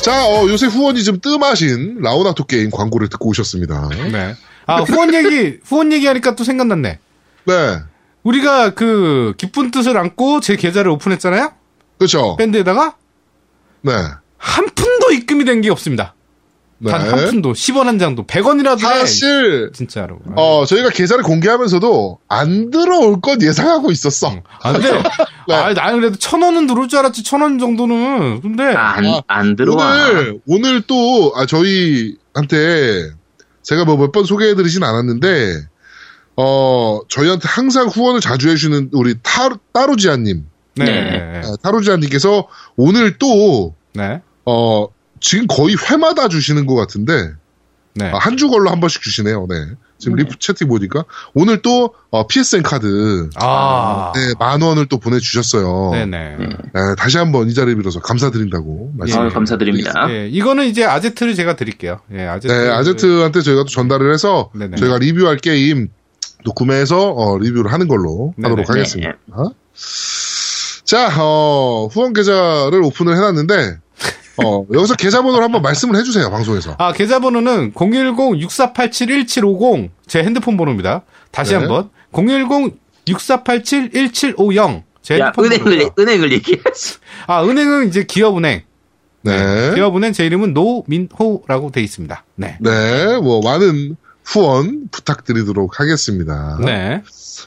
자, 어, 요새 후원이 좀 뜸하신 라우나토 게임 광고를 듣고 오셨습니다. 네. 아, 후원 얘기, 후원 얘기하니까 또 생각났네. 네. 우리가 그 기쁜 뜻을 안고 제 계좌를 오픈했잖아요? 그렇죠. 밴드에다가 네. 한 푼도 입금이 된 게 없습니다. 네. 단한 푼도, 10원 한 장도, 100원이라도 해. 사실 진짜로. 어, 저희가 계좌를 공개하면서도 안 들어올 것 예상하고 있었어. 아, 근데, <laughs> 네. 아, 나는 그래도 천 원은 들어올 줄 알았지, 천 원 정도는. 근데, 아, 안, 아, 안 들어와. 오늘, 오늘 또, 아, 저희한테 제가 뭐 몇 번 소개해 드리진 않았는데, 어, 저희한테 항상 후원을 자주 해주시는 우리 타, 따루지아님, 네. 네. 네. 타루지아님께서 오늘 또, 네. 어, 지금 거의 회마다 주시는 것 같은데, 네. 아, 한 주 걸로 한 번씩 주시네요, 네. 지금 네. 라이브 채팅 보니까, 오늘 또, 어, PSN 카드, 아. 네, 만 원을 또 보내주셨어요. 네네. 네. 네, 다시 한번 이 자리를 빌어서 감사드린다고 말씀. 아유, 감사드립니다. 예, 이거는 이제 아제트를 제가 드릴게요. 예, 아제트. 네, 아제트한테 저희가 또 전달을 해서 네네. 저희가 리뷰할 게임 또 구매해서 어, 리뷰를 하는 걸로 네네. 하도록 네. 하겠습니다. 자, 어, 후원 계좌를 오픈을 해놨는데 어, <laughs> 여기서 계좌번호를 한번 말씀을 해주세요 방송에서. 아, 계좌번호는 010-6487-1750. 제 핸드폰 번호입니다. 다시 네. 한 번. 010-6487-1750. 제 야, 핸드폰 은행을, 번호고요. 은행을 얘기해야지. 아, 은행은 이제 기업은행. 네, 기업은행 제 이름은 노민호라고 돼 있습니다. 네. 네, 뭐 많은 후원 부탁드리도록 하겠습니다. 네.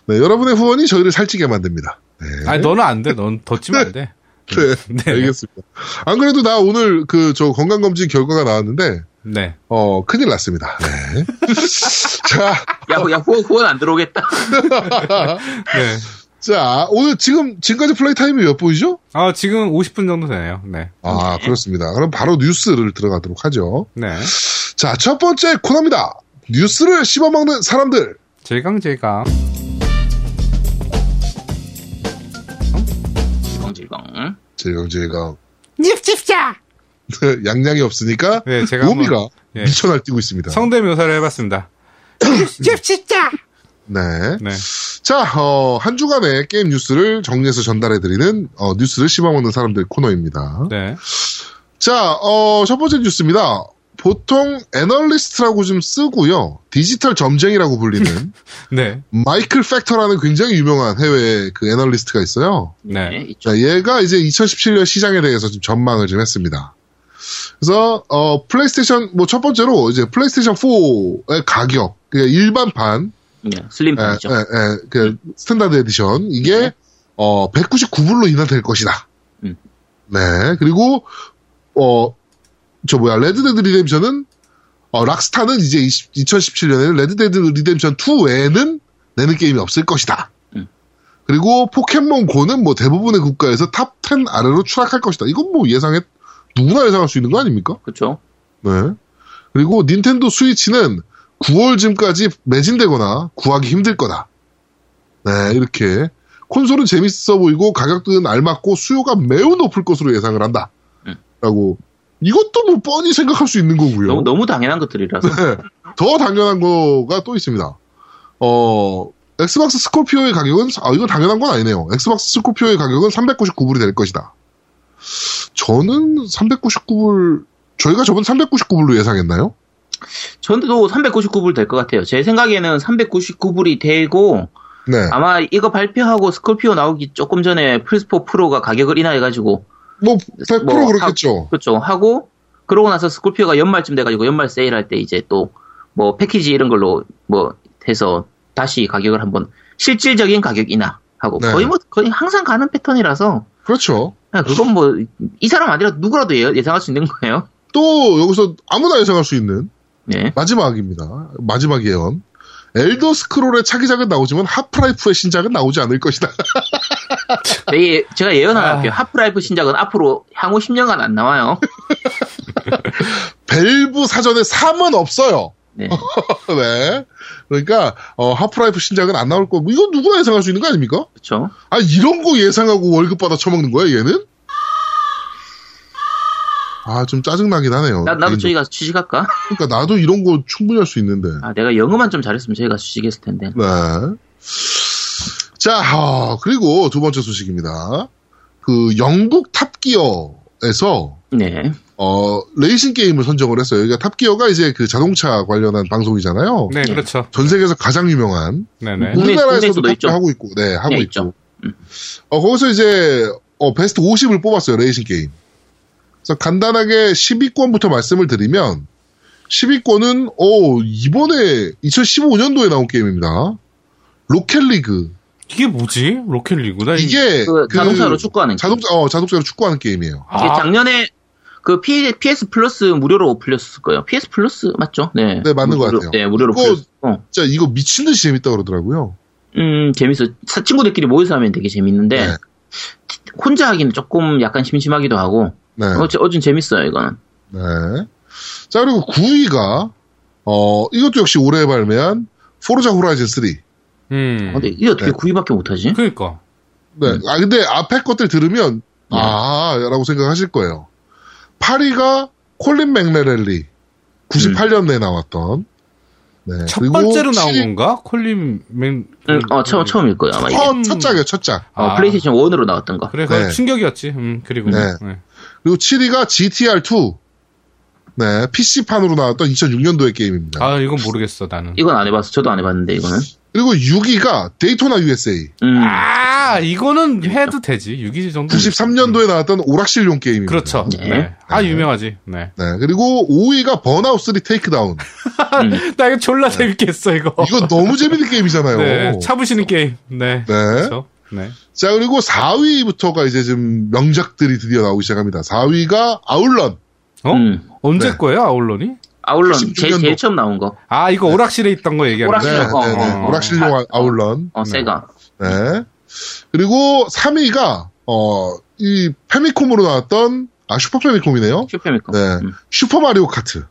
네, 여러분의 후원이 저희를 살찌게 만듭니다. 네. 아니, 너는 안 돼. 넌더 찌면 안 돼. 네, 네. 알겠습니다. 안 그래도 나 오늘 그 저 건강검진 결과가 나왔는데 네. 어 큰일 났습니다. 네. <laughs> 자, 야, 야, 후원, 후원 안 들어오겠다. <laughs> 네. 자 오늘 지금 지금까지 플레이 타임이 몇 분이죠? 아, 지금 50분 정도 되네요. 네. 아 그렇습니다. 그럼 바로 뉴스를 들어가도록 하죠. 네. 자 첫 번째 코너입니다. 뉴스를 씹어먹는 사람들. 질강질강. 질겅질겅. 제가 닙집자! 양양이 없으니까 네, 제가 우미가 한번, 예. 미쳐 날뛰고 있습니다. 성대 묘사를 해봤습니다. 닙집자! 네. 네. 자, 어, 한 주간의 게임 뉴스를 정리해서 전달해드리는, 어, 뉴스를 씹어먹는 사람들 코너입니다. 네. 자, 어, 첫 번째 뉴스입니다. 보통 애널리스트라고 좀 쓰고요. 디지털 점쟁이라고 불리는 <laughs> 네. 마이클 패처라는 굉장히 유명한 해외 그 애널리스트가 있어요. 네. 네. 자, 얘가 이제 2017년 시장에 대해서 좀 전망을 좀 했습니다. 그래서 어, 플레이스테이션 뭐 첫 번째로 이제 플레이스테이션 4의 가격, 그 일반판 네, 슬림판이죠. 에, 에, 에, 그 standard edition 이게 네. 어 199불로 인하될 것이다. 음. 네 그리고 어 저 뭐야 레드데드 리뎀션은 어 락스타는 이제 2017년에는 레드데드 리뎀션 2 외에는 내는 게임이 없을 것이다. 음. 그리고 포켓몬 고는 뭐 대부분의 국가에서 top 10 아래로 추락할 것이다. 이건 뭐 예상해 누구나 예상할 수 있는 거 아닙니까? 그렇죠. 네. 그리고 닌텐도 스위치는 9월쯤까지 매진되거나 구하기 힘들 거다. 네, 이렇게. 콘솔은 재밌어 보이고 가격은 알맞고 수요가 매우 높을 것으로 예상을 한다. 음. 라고. 이것도 뭐 뻔히 생각할 수 있는 거고요. 너무, 너무 당연한 것들이라서. 네. 더 당연한 거가 또 있습니다. 어, 엑스박스 스코피오의 가격은, 아, 이건 당연한 건 아니네요. 엑스박스 스코피오의 가격은 399불이 될 것이다. 저는 399불, 저희가 저번 399불로 예상했나요? 저도 399불 될 것 같아요. 제 생각에는 399불이 되고, 네. 아마 이거 발표하고 스콜피오 나오기 조금 전에 플스4 프로가 가격을 인하해가지고, 뭐, 100% 뭐, 그렇겠죠. 그렇죠. 하고, 그러고 나서 스콜피오가 연말쯤 돼가지고 연말 세일할 때 이제 또, 뭐, 패키지 이런 걸로 뭐, 해서 다시 가격을 한번, 실질적인 가격 인하하고, 네. 거의 뭐, 거의 항상 가는 패턴이라서, 그렇죠. 그냥 그건 뭐, 이 사람 아니라 누구라도 예- 예상할 수 있는 거예요. 또, 여기서 아무나 예상할 수 있는 네. 마지막입니다. 마지막 예언. 엘더 스크롤의 차기작은 나오지만 하프라이프의 신작은 나오지 않을 것이다. <laughs> 제- 제가 예언 하나 아. 할게요. 하프라이프 신작은 앞으로 향후 10년간 안 나와요. <laughs> 밸브 사전에 3은 없어요. 네. <laughs> 네. 그러니까 어, 하프라이프 신작은 안 나올 거고 이건 누구나 예상할 수 있는 거 아닙니까? 그렇죠. 아 이런 거 예상하고 월급 받아 처먹는 거야 얘는? 아 좀 짜증 나긴 하네요. 나, 나도. 저희 가서 취직할까? 그러니까 나도 이런 거 충분히 할 수 있는데. 아, 내가 영어만 좀 잘했으면 저희 가서 취직했을 텐데. 네. 자 아, 그리고 두 번째 소식입니다. 그 영국 탑기어에서 네. 어 레이싱 게임을 선정을 했어요. 그러니까 탑기어가 이제 그 자동차 관련한 방송이잖아요. 네, 그렇죠. 전 세계에서 가장 유명한 네네. 국내- 우리나라에서도 있죠. 하고 있고, 네, 하고 네, 있고. 음. 어, 거기서 이제, 어, 베스트 50을 뽑았어요, 레이싱 게임. 그래서 간단하게 10위권부터 말씀을 드리면, 10위권은, 어, 이번에 2015년도에 나온 게임입니다. 로켓리그. 이게 뭐지? 로켓 리그. 나 이- 이게, 그, 자동차로 축구하는. 자동차, 어, 자동차로 축구하는 게임이에요. 이게 아, 작년에 그 P, PS 플러스 무료로 풀렸을 거예요. PS 플러스 맞죠? 네. 네, 맞는 것 무료로, 같아요. 네, 무료로 이거- 풀렸어. 어. 진짜 이거 미친 듯이 재밌다 그러더라고요. 음, 재밌어. 사- 친구들끼리 모여서 하면 되게 재밌는데, 네. 혼자 하기는 조금 약간 심심하기도 하고, 네. 어째, 어쨌든 재밌어요, 이거는. 네. 자, 그리고 9위가, 어, 이것도 역시 올해 발매한 포르자 호라이즌 3. 음. 근데 이게 어떻게 네. 9위밖에 못하지? 그러니까. 네. 아, 근데 앞에 것들 들으면, 네. 아, 라고 생각하실 거예요. 8위가 콜린 맥레렐리. 98년에 나왔던. 네. 첫 그리고 번째로 나온 7위 건가? 콜린 맥. 응, 어, 처음, 처음일 거예요, 아마 이게. 첫, 첫 작이에요, 첫 작. 어, 아. 플레이스테이션 1으로 나왔던 거. 그래서 네. 충격이었지. 음, 그리고. 네. 네. 그리고 7위가 GTR2. 네. PC판으로 나왔던 2006년도의 게임입니다. 아, 이건 모르겠어, 나는. 이건 안 해봤어. 저도 안 해봤는데, 이거는. 그리고 6위가 데이토나 USA. 음, 아, 이거는 해도 되지. 6위 정도. 93년도에 나왔던 오락실용 게임입니다. 그렇죠. 네. 네. 아, 유명하지. 네. 네. 그리고 5위가 번아웃 3 테이크다운. <laughs> 나 이거 졸라 재밌게 했어, 이거. 이거 너무 재밌는 게임이잖아요. 네. 차 부시는 게임. 네. 네. 그렇죠. 네. 자, 그리고 4위부터가 이제 좀 명작들이 드디어 나오기 시작합니다. 4위가 아웃런. 어? 음. 언제 네. 거예요, 아웃런이? 아웃런, 96 제일. 제일 처음 나온 거. 아, 이거 오락실에 있던 거 얘기하는 오락실. 네, 거예요? 네, 네. 어. 오락실용 아- 아웃런. 어, 세가. 네. 그리고 3위가, 어, 이 패미콤으로 나왔던, 아, 슈퍼 패미콤이네요. 슈퍼패미콤. 네. 음. 슈퍼 마리오 카트.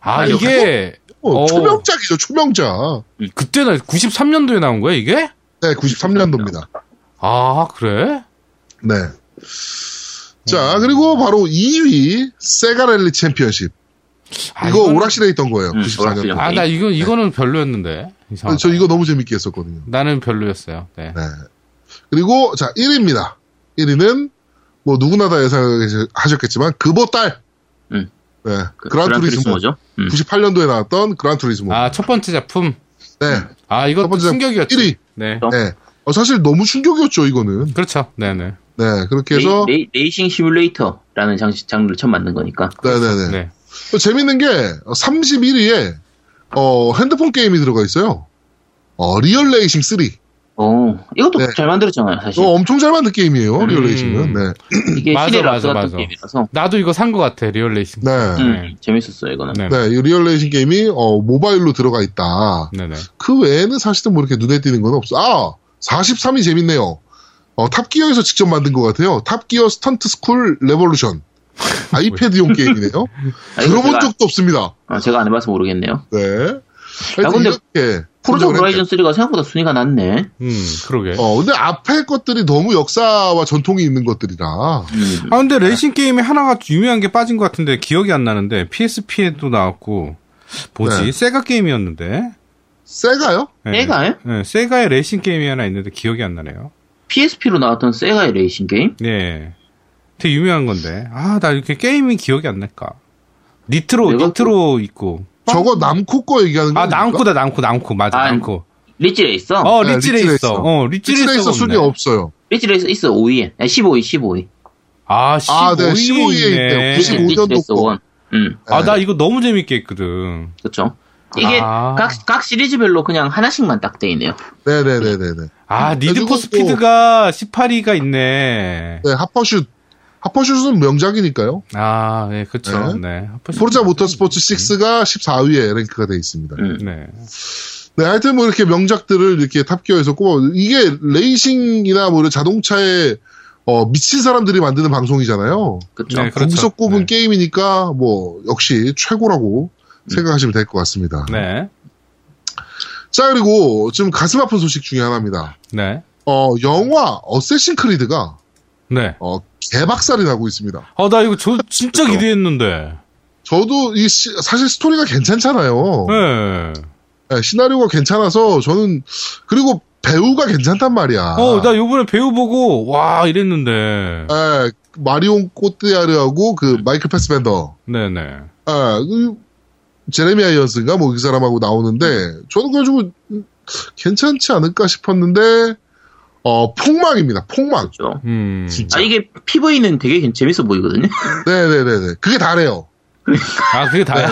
아, 아니, 이게, 어, 어. 초명작이죠, 초명작. 그때는 93년도에 나온 거야, 이게? 네, 93년도입니다. 아, 그래? 네. 자, 그리고 바로 2위, 세가랠리 챔피언십. 아, 이거 오락실에 있던 거예요. 음, 94년도. 오락실용. 아, 나 이거, 이거는 별로였는데. 이상하다. 저 이거 너무 재밌게 했었거든요. 나는 별로였어요. 네. 네. 그리고, 자, 1위입니다. 1위는, 뭐, 누구나 다 예상하셨겠지만, 그보 딸. 음. 네. 그, 그란 투리스모. 투리스모 죠. 음. 98년도에 나왔던 그란 투리스모. 아, 첫 번째 작품. 네. 아, 이것도 첫 번째 작품 충격이었지. 1위. 네. 어. 네. 어, 사실 너무 충격이었죠, 이거는. 그렇죠. 네 네. 네. 그렇게 해서, 레이, 레이, 싱 시뮬레이터라는 장, 장르를 처음 만든 거니까. 네 네 네. 네. 또 재밌는 게, 31위에, 어, 핸드폰 게임이 들어가 있어요. 어, 리얼 레이싱 3. 오, 이것도 네. 잘 만들었잖아요, 사실. 이거 엄청 잘 만든 게임이에요, 리얼 음. 레이싱은. 네. 이게 맞아, 맞아, 맞아. 게임이라서. 나도 이거 산거 같아, 리얼 레이싱. 네. 음, 재밌었어요, 이거는. 네. 네, 이 리얼 레이싱 게임이, 어, 모바일로 들어가 있다. 네네. 그 외에는 사실은 뭐 이렇게 눈에 띄는 건 없어. 아! 43위 재밌네요. 어, 탑기어에서 직접 만든 것 같아요. 탑기어 스턴트 스쿨 레볼루션. 아이패드용 게임이네요. 아, 들어본 제가, 적도 없습니다. 아, 제가 안 해봐서 모르겠네요. 네. 야, 근데 이렇게. 포르자 호라이즌 했네요. 3가 생각보다 순위가 낮네. 음, 그러게. 어, 근데 앞에 것들이 너무 역사와 전통이 있는 것들이라. 음. 아, 근데 레이싱 게임에 하나가 유명한 게 빠진 것 같은데 기억이 안 나는데 PSP에도 나왔고 뭐지? 네. 세가 게임이었는데. 세가요? 네. 세가요? 네, 세가의 레이싱 게임이 하나 있는데 기억이 안 나네요. PSP로 나왔던 세가의 레이싱 게임? 네. 되게 유명한 건데. 아, 나 이렇게 게임이 기억이 안 날까. 니트로, 니트로 있고. 저거 남코 거 얘기하는 거. 아, 남코다, 남코, 남코. 맞아, 아, 남코. 릿지 레이서? 어, 네, 릿지 릿지 레이서. 레이서. 어, 릿지 릿지 레이서 레이서. 순위 없어요. 릿지 레이서 있어, 5위에. 아니, 15위, 15위. 아, 15위. 아, 네, 15위 에 있네요. 95 릿지 레이서 거. 1. 음, 아, 네. 나 이거 너무 재밌게 했거든. 그쵸. 이게 아. 각, 각 시리즈별로 그냥 하나씩만 딱 돼 있네요. 네네네네네. 아, 음, 니드 그리고 포 스피드가 18위가 있네. 네, 핫 퍼슛. 핫 퍼슛은 명작이니까요. 아, 네, 그쵸. 네. 네. 네. 포르자 모터스포츠 6가 14위에 랭크가 되어 있습니다. 음. 네. 네, 하여튼 뭐 이렇게 명작들을 이렇게 탑기어에서 꼽아, 이게 레이싱이나 뭐 이런 자동차에 어, 미친 사람들이 만드는 방송이잖아요. 그쵸. 네, 그렇죠. 거기서 꼽은 네. 게임이니까 뭐 역시 최고라고 생각하시면 될 것 같습니다. 네. 자, 그리고 좀 가슴 아픈 소식 중에 하나입니다. 네. 어, 영화 어쌔신 크리드가 네. 어, 개박살이 나고 있습니다. 아, 나 이거 저 진짜. 기대했는데. 저도 이 시- 사실 스토리가 괜찮잖아요. 네. 네, 시나리오가 괜찮아서 저는 그리고 배우가 괜찮단 말이야. 어, 나 요번에 배우 보고, 와, 이랬는데. 예, 마리온 꼬띠아르하고 그 마이클 패스벤더, 네네. 예, 그 제레미 아이언스인가 뭐 그 사람하고 나오는데 저는 그래가지고 음, 괜찮지 않을까 싶었는데 어 폭망입니다. 폭망. 그쵸. 음. 진짜. 아, 이게 PV는 되게 괜- 재밌어 보이거든요. <laughs> 네네네네. 그게 다래요. 아, 그게 다야?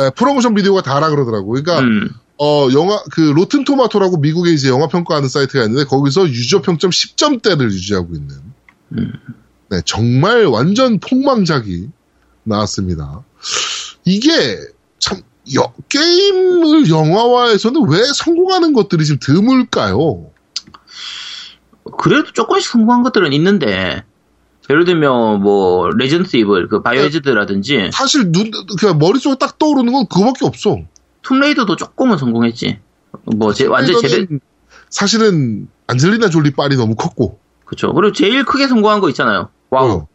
예, 프로모션 비디오가 다라 그러더라고. 그러니까 음. 어 영화 그 로튼 토마토라고 미국에 이제 영화 평가하는 사이트가 있는데 거기서 유저 평점 10점대를 유지하고 있는. 음. 네 정말 완전 폭망작이 나왔습니다. 이게 참 여- 게임을 영화화해서는 왜 성공하는 것들이 좀 드물까요? 그래도 조금씩 성공한 것들은 있는데 예를 들면 뭐 레지던트 이블 그 바이오하자드라든지 사실 눈 그냥 머릿속에 딱 떠오르는 건 그거밖에 없어. 툼레이더도 조금은 성공했지. 뭐 제, 완전 제대 사실은 안젤리나 졸리 빨이 너무 컸고. 그렇죠. 그리고 제일 크게 성공한 거 있잖아요. 와우. 뭐요?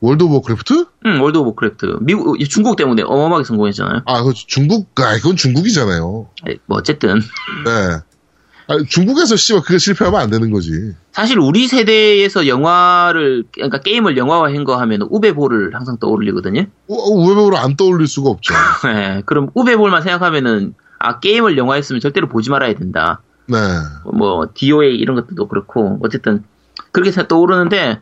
월드 오브 워크래프트? 응, 월드 오브 크래프트. 미국 중국 때문에 어마어마하게 성공했잖아요. 아, 그 중국, 아, 그건 중국이잖아요. 아니, 뭐 어쨌든 네. 아, 중국에서 씨발 그게 실패하면 안 되는 거지. 사실 우리 세대에서 영화를 그러니까 게임을 영화화한 거 하면 우베볼을 항상 떠올리거든요. 우베볼을 안 떠올릴 수가 없죠. <laughs> 네, 그럼 우베볼만 생각하면은 아 게임을 영화했으면 절대로 보지 말아야 된다. 네. 뭐 DOA 이런 것들도 그렇고 어쨌든 그렇게 생각 떠오르는데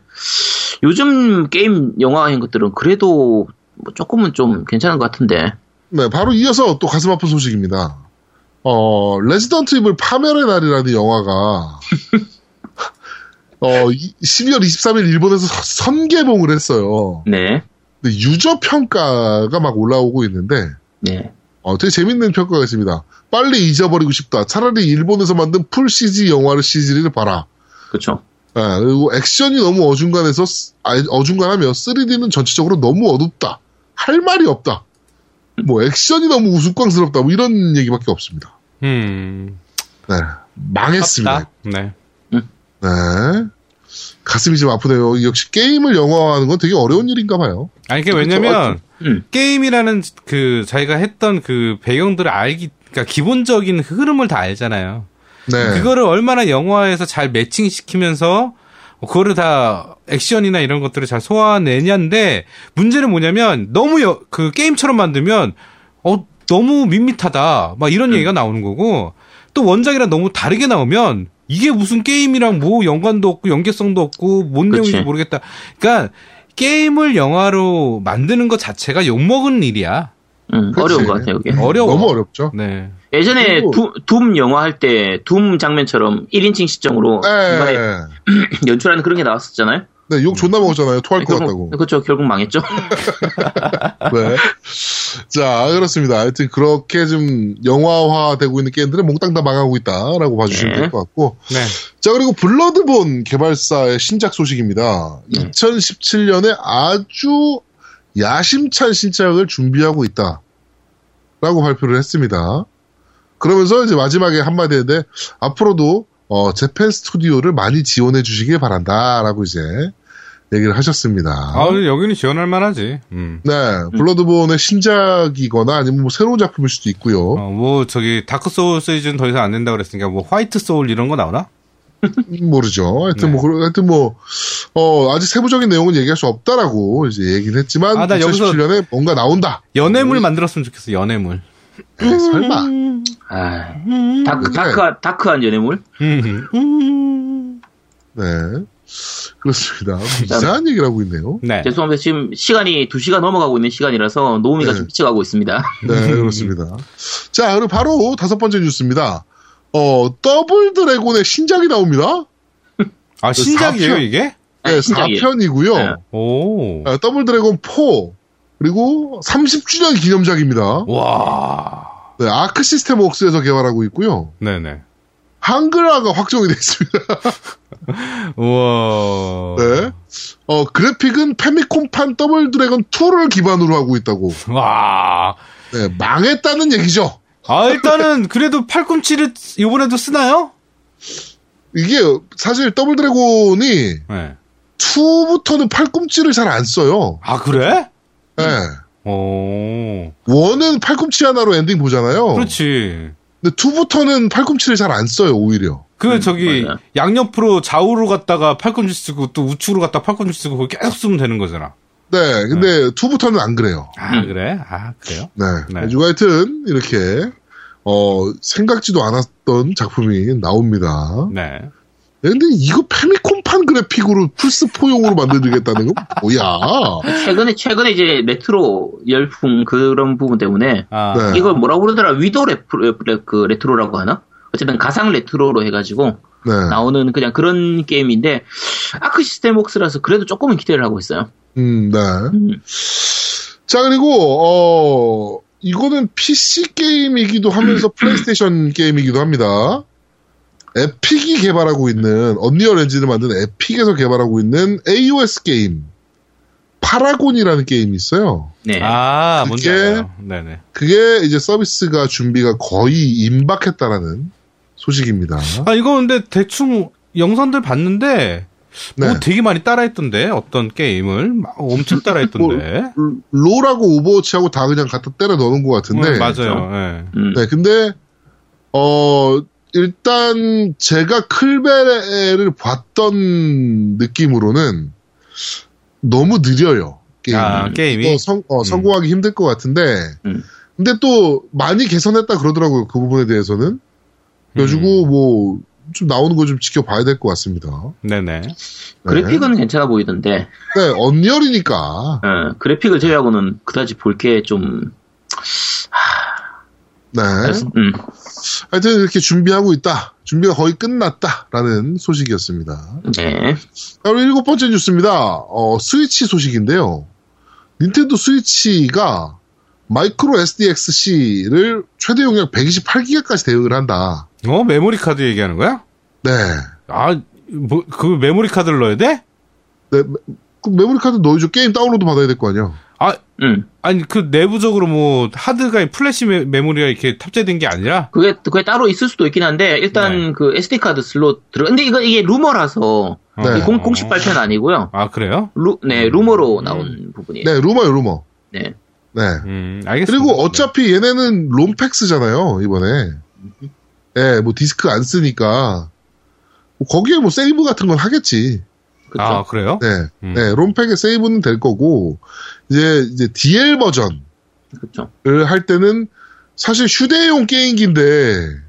요즘 게임 영화화한 것들은 그래도 뭐 조금은 좀 괜찮은 것 같은데. 네, 바로 이어서 또 가슴 아픈 소식입니다. 어, Resident Evil 파멸의 날이라는 영화가, <laughs> 어, 이- 12월 23일 일본에서 서- 선개봉을 했어요. 네, 근데 유저 평가가 막 올라오고 있는데, 네, 어, 되게 재밌는 평가가 있습니다. 빨리 잊어버리고 싶다. 차라리 일본에서 만든 풀 CG 영화를 CG를 봐라. 그렇죠. 예, 그리고 액션이 너무 어중간해서, 어중간하며 3D는 전체적으로 너무 어둡다. 할 말이 없다. 뭐, 액션이 너무 우스꽝스럽다. 뭐, 이런 얘기밖에 없습니다. 음. 네. 망했습니다. 네. 네. 가슴이 좀 아프네요. 역시 게임을 영화화하는 건 되게 어려운 일인가 봐요. 아니, 그게 왜냐면, 음. 게임이라는 그, 자기가 했던 그 배경들을 알기, 그러니까 기본적인 흐름을 다 알잖아요. 네. 그거를 얼마나 영화에서 잘 매칭시키면서 그거를 다 액션이나 이런 것들을 잘 소화내냐인데 문제는 뭐냐면 너무 여- 그 게임처럼 만들면 어 너무 밋밋하다 막 이런 얘기가 나오는 거고 또 원작이랑 너무 다르게 나오면 이게 무슨 게임이랑 뭐 연관도 없고 연계성도 없고 뭔 그치. 내용인지 모르겠다. 그러니까 게임을 영화로 만드는 것 자체가 욕먹은 일이야. 음. 어려운 것 같아요, 이게. 어려워. 너무 어렵죠. 네. 예전에 그리고- 둠, 둠 영화 할 때 둠 장면처럼 1인칭 시점으로 중간에 네. <clears throat> 연출하는 그런 게 나왔었잖아요. 네, 욕 존나 먹었잖아요. 토할 것 같다고. 그렇죠. 결국 망했죠. <laughs> 네. 자, 그렇습니다. 하여튼 그렇게 좀 영화화되고 있는 게임들은 몽땅 다 망하고 있다라고 봐주시면 네. 될것 같고. 네. 자, 그리고 블러드본 개발사의 신작 소식입니다. 네. 2017년에 아주 야심찬 신작을 준비하고 있다. 라고 발표를 했습니다. 그러면서 이제 마지막에 한마디 했는데, 앞으로도, 어, 재팬 스튜디오를 많이 지원해 주시길 바란다. 라고 이제 얘기를 하셨습니다. 아, 여기는 지원할 만하지. 음. 네, 블러드본의 신작이거나 아니면 뭐 새로운 작품일 수도 있고요. 어, 뭐 저기 Dark Soul 시리즈는 더 이상 안 된다 그랬으니까 뭐 White Soul 이런 거 나오나? 모르죠. 하여튼 네. 뭐, 그러- 하여튼 뭐, 어, 아직 세부적인 내용은 얘기할 수 없다라고 이제 얘기는 했지만, 아, 나 여기서- 2017년에 뭔가 나온다. 연애물 만들었으면 좋겠어. 연애물. 에이, 설마. 아, dark, 그래. dark, dark한 연애물? 음. 네. 그렇습니다. 이상한 얘기를 하고 있네요. 네. 죄송합니다. 지금 시간이 2시가 넘어가고 있는 시간이라서 노우미가 네. 좀 미쳐가고 있습니다. 네, 그렇습니다. 자, 그리고 바로 다섯 번째 뉴스입니다. 어, Double Dragon의 신작이 나옵니다. 아 신작이에요 4편. 이게? 네, 네, 신작이에요. 4편이고요. 네. 오. Double Dragon 4. 그리고 30주년 기념작입니다. 와. 네, Arc System Works에서 개발하고 있고요. 네네. 한글화가 확정이 되어 있습니다. <laughs> 우와. 네. 어, 그래픽은 페미콤판 Double Dragon 2를 기반으로 하고 있다고. 와. 네, 망했다는 얘기죠. 아 일단은 그래도 팔꿈치를 이번에도 쓰나요? 이게 사실 Double Dragon이 네. 2부터는 팔꿈치를 잘 안 써요. 아 그래? 네. 오. one은 팔꿈치 하나로 엔딩 보잖아요. 그렇지. 근데 2부터는 팔꿈치를 잘 안 써요, 오히려. 그 저기 맞아요. 양옆으로 좌우로 갔다가 팔꿈치 쓰고 또 우측으로 갔다 가 팔꿈치 쓰고 그거 계속 쓰면 되는 거잖아. 네, 근데 2부터는 안 그래요. 아 그래? 아 그래요? 네. 네. 가지고 하여튼, 이렇게, 어, 생각지도 않았던 작품이 나옵니다. 네. 근데 이거 페미콤판 그래픽으로 플스 4용으로 만들겠다는 건 뭐야? 최근에, 최근에 이제 레트로 열풍 그런 부분 때문에 아. 네. 이걸 뭐라고 그러더라? 위도 레프로, 그 레트로라고 하나? 어쨌든 가상 레트로로 해가지고 네. 나오는 그냥 그런 게임인데 Arc System Works라서 그래도 조금은 기대를 하고 있어요. 음, 네. 음. 자, 그리고, 어, 이거는 PC 게임이기도 하면서 <clears throat> 플레이스테이션 게임이기도 합니다. 에픽이 개발하고 있는, Unreal Engine을 만든 Epic에서 개발하고 있는 AOS 게임, Paragon이라는 게임이 있어요. 네. 아, 뭔지 알아요. 네네. 그게 이제 서비스가 준비가 거의 임박했다라는 소식입니다. 아, 이거 근데 대충 영상들 봤는데, 네. 뭐 되게 많이 따라했던데, 어떤 게임을. 막 엄청 따라했던데. 롤하고 오버워치하고 다 그냥 갖다 때려 넣는 것 같은데. 어, 맞아요. 예. 음. 네, 근데, 어, 일단 제가 클베를 봤던 느낌으로는 너무 느려요. 게임이. 아, 게임이? 이거 성, 어, 성공하기 힘들 것 같은데, 음. 근데 또 많이 개선했다 그러더라고요. 그 부분에 대해서는. 음. 그래가지고 뭐, 좀 나오는 거 좀 지켜봐야 될 것 같습니다. 네네. 네. 그래픽은 괜찮아 보이던데, 네, 언리얼이니까. 어, 그래픽을 제외하고는 그다지 볼 게 좀, 네. 음, 하여튼 이렇게 준비하고 있다. 준비가 거의 끝났다라는 소식이었습니다. 네. 자, 그리고 일곱 번째 뉴스입니다. 어, 스위치 소식인데요. 닌텐도 Switch가 micro SDXC를 최대 용량 128기가까지 대응을 한다. 어, 메모리 카드 얘기하는 거야? 네. 아, 뭐, 그 메모리 카드를 넣어야 돼? 네, 그 메모리 카드 넣어줘. 게임 다운로드 받아야 될 거 아니야. 아, 음. 아니, 그 내부적으로 뭐, 하드가, 플래시 메, 메모리가 이렇게 탑재된 게 아니라? 그게, 그게 따로 있을 수도 있긴 한데, 일단 네. 그 SD 카드 슬롯 들어, 근데 이거, 이게 루머라서, 네. 공, 공식 발표는 아니고요. 아, 그래요? 루, 네, 루머로 나온 부분이에요. 네, 루머요, 루머. 네. 네. 음, 알겠습니다. 그리고 어차피 얘네는 롬팩스잖아요, 이번에. 예, 뭐 디스크 안 쓰니까. 뭐 거기에 뭐 세이브 같은 건 하겠지. 그쵸. 아, 그래요? 네. 음. 네, 롬팩에 세이브는 될 거고, 이제, 이제 DL 버전을 그쵸. 할 때는 사실 휴대용 게임기인데,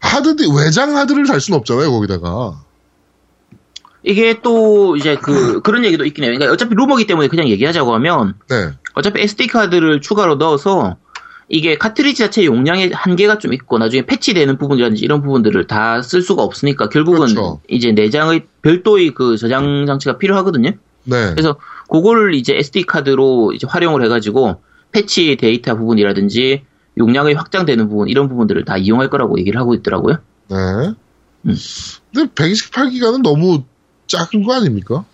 하드, 외장 하드를 달 수는 없잖아요, 거기다가. 이게 또, 이제 그, 그런 얘기도 있긴 해요. 그러니까 어차피 루머기 때문에 그냥 얘기하자고 하면, 네. 어차피 SD카드를 추가로 넣어서, 이게 카트리지 자체 용량의 한계가 좀 있고, 나중에 패치되는 부분이라든지 이런 부분들을 다 쓸 수가 없으니까, 결국은 그렇죠. 이제 내장의 별도의 그 저장 장치가 필요하거든요. 네. 그래서 그거를 이제 SD 카드로 이제 활용을 해가지고 패치 데이터 부분이라든지 용량이 확장되는 부분 이런 부분들을 다 이용할 거라고 얘기를 하고 있더라고요. 네. 음. 근데 128기가는 너무 작은 거 아닙니까?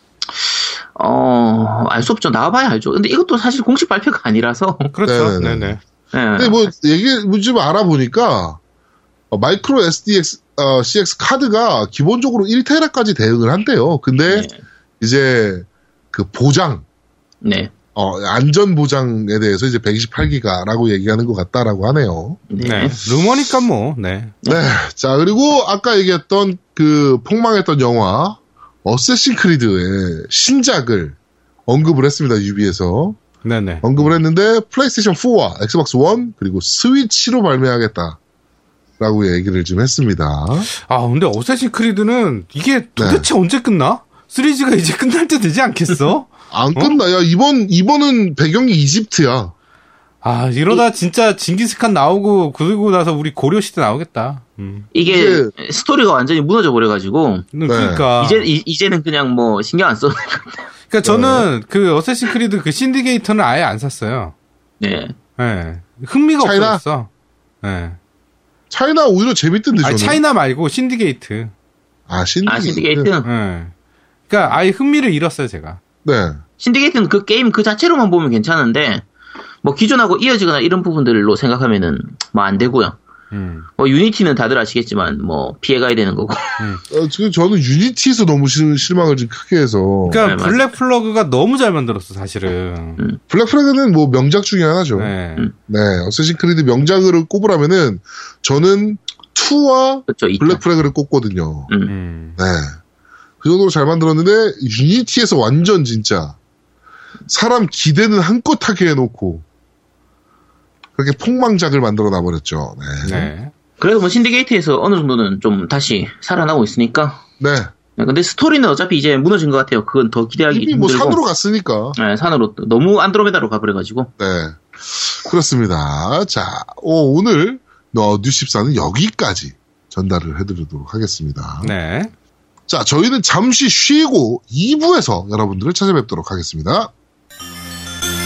어, 알 수 없죠. 나와봐야 알죠. 근데 이것도 사실 공식 발표가 아니라서. 그렇죠. 네네 네. 네네. 예. 근데 뭐, 얘기, 뭐좀 알아보니까, 어, 마이크로 SDX, 어, CX 카드가 기본적으로 1테라까지 대응을 한대요. 근데 네. 이제 그 보장, 네. 어, 안전 보장에 대해서 이제 128기가라고 얘기하는 것 같다라고 하네요. 네. 네. 루머니까 뭐, 네. 네. 자, 그리고 아까 얘기했던 그 폭망했던 영화, Assassin's Creed의 신작을 언급을 했습니다, Ubi에서. 네네. 언급을 했는데, 플레이스테이션 4와 Xbox 1, 그리고 스위치로 발매하겠다. 라고 얘기를 좀 했습니다. 아, 근데 Assassin's Creed는 이게 도대체 네. 언제 끝나? 시리즈가 이제 끝날 때 되지 않겠어? <laughs> 안 끝나. 야, 이번, 이번은 배경이 이집트야. 아, 이러다 진짜 징기스칸 나오고, 그러고 나서 우리 고려 시대 나오겠다. 음. 이게 이게- 스토리가 완전히 무너져 버려가지고 그러니까. 이제 이, 이제는 그냥 뭐 신경 안 써도 그러니까 저는 그 Assassin's Creed 그 Syndicate는 아예 안 샀어요. 네. 예. 흥미가 China? 없었어. 예. China 오히려 재밌던데, 저는. China 말고 Syndicate. 아, Syndicate. 아 Syndicate. 예. 그러니까 아예 흥미를 잃었어요, 제가. 네. Syndicate는 그 게임 그 자체로만 보면 괜찮은데 뭐 기존하고 이어지거나 이런 부분들로 생각하면은 뭐 안 되고요. 음. 뭐 Unity는 다들 아시겠지만 뭐 피해가야 되는 거고. <laughs> 어, 지금 저는 Unity에서 너무 실, 실망을 좀 크게 해서. 그러니까 네. Black Flag가 너무 잘 만들었어, 사실은. Black Flag는 뭐 명작 중에 하나죠. 네. 네. Assassin's Creed 명작으로 꼽으라면은 저는 2와 그렇죠. 이 Black Flag를 꼽거든요. 음. 음. 네. 그 정도로 잘 만들었는데 유니티에서 완전 진짜 사람 기대는 한껏 하게 해놓고 그렇게 폭망작을 만들어 놔버렸죠. 네. 네. 그래도 뭐 신디게이트에서 어느 정도는 좀 다시 살아나고 있으니까. 네. 네, 근데 스토리는 어차피 이제 무너진 것 같아요. 그건 더 기대하기 이미 뭐 힘들고. 산으로 갔으니까. 네, 산으로 또 너무 안드로메다로 가버려가지고. 네. 그렇습니다. 자, 오, 오늘 너 뉴십사는 여기까지 전달을 해드리도록 하겠습니다. 네. 자, 저희는 잠시 쉬고 2부에서 여러분들을 찾아뵙도록 하겠습니다.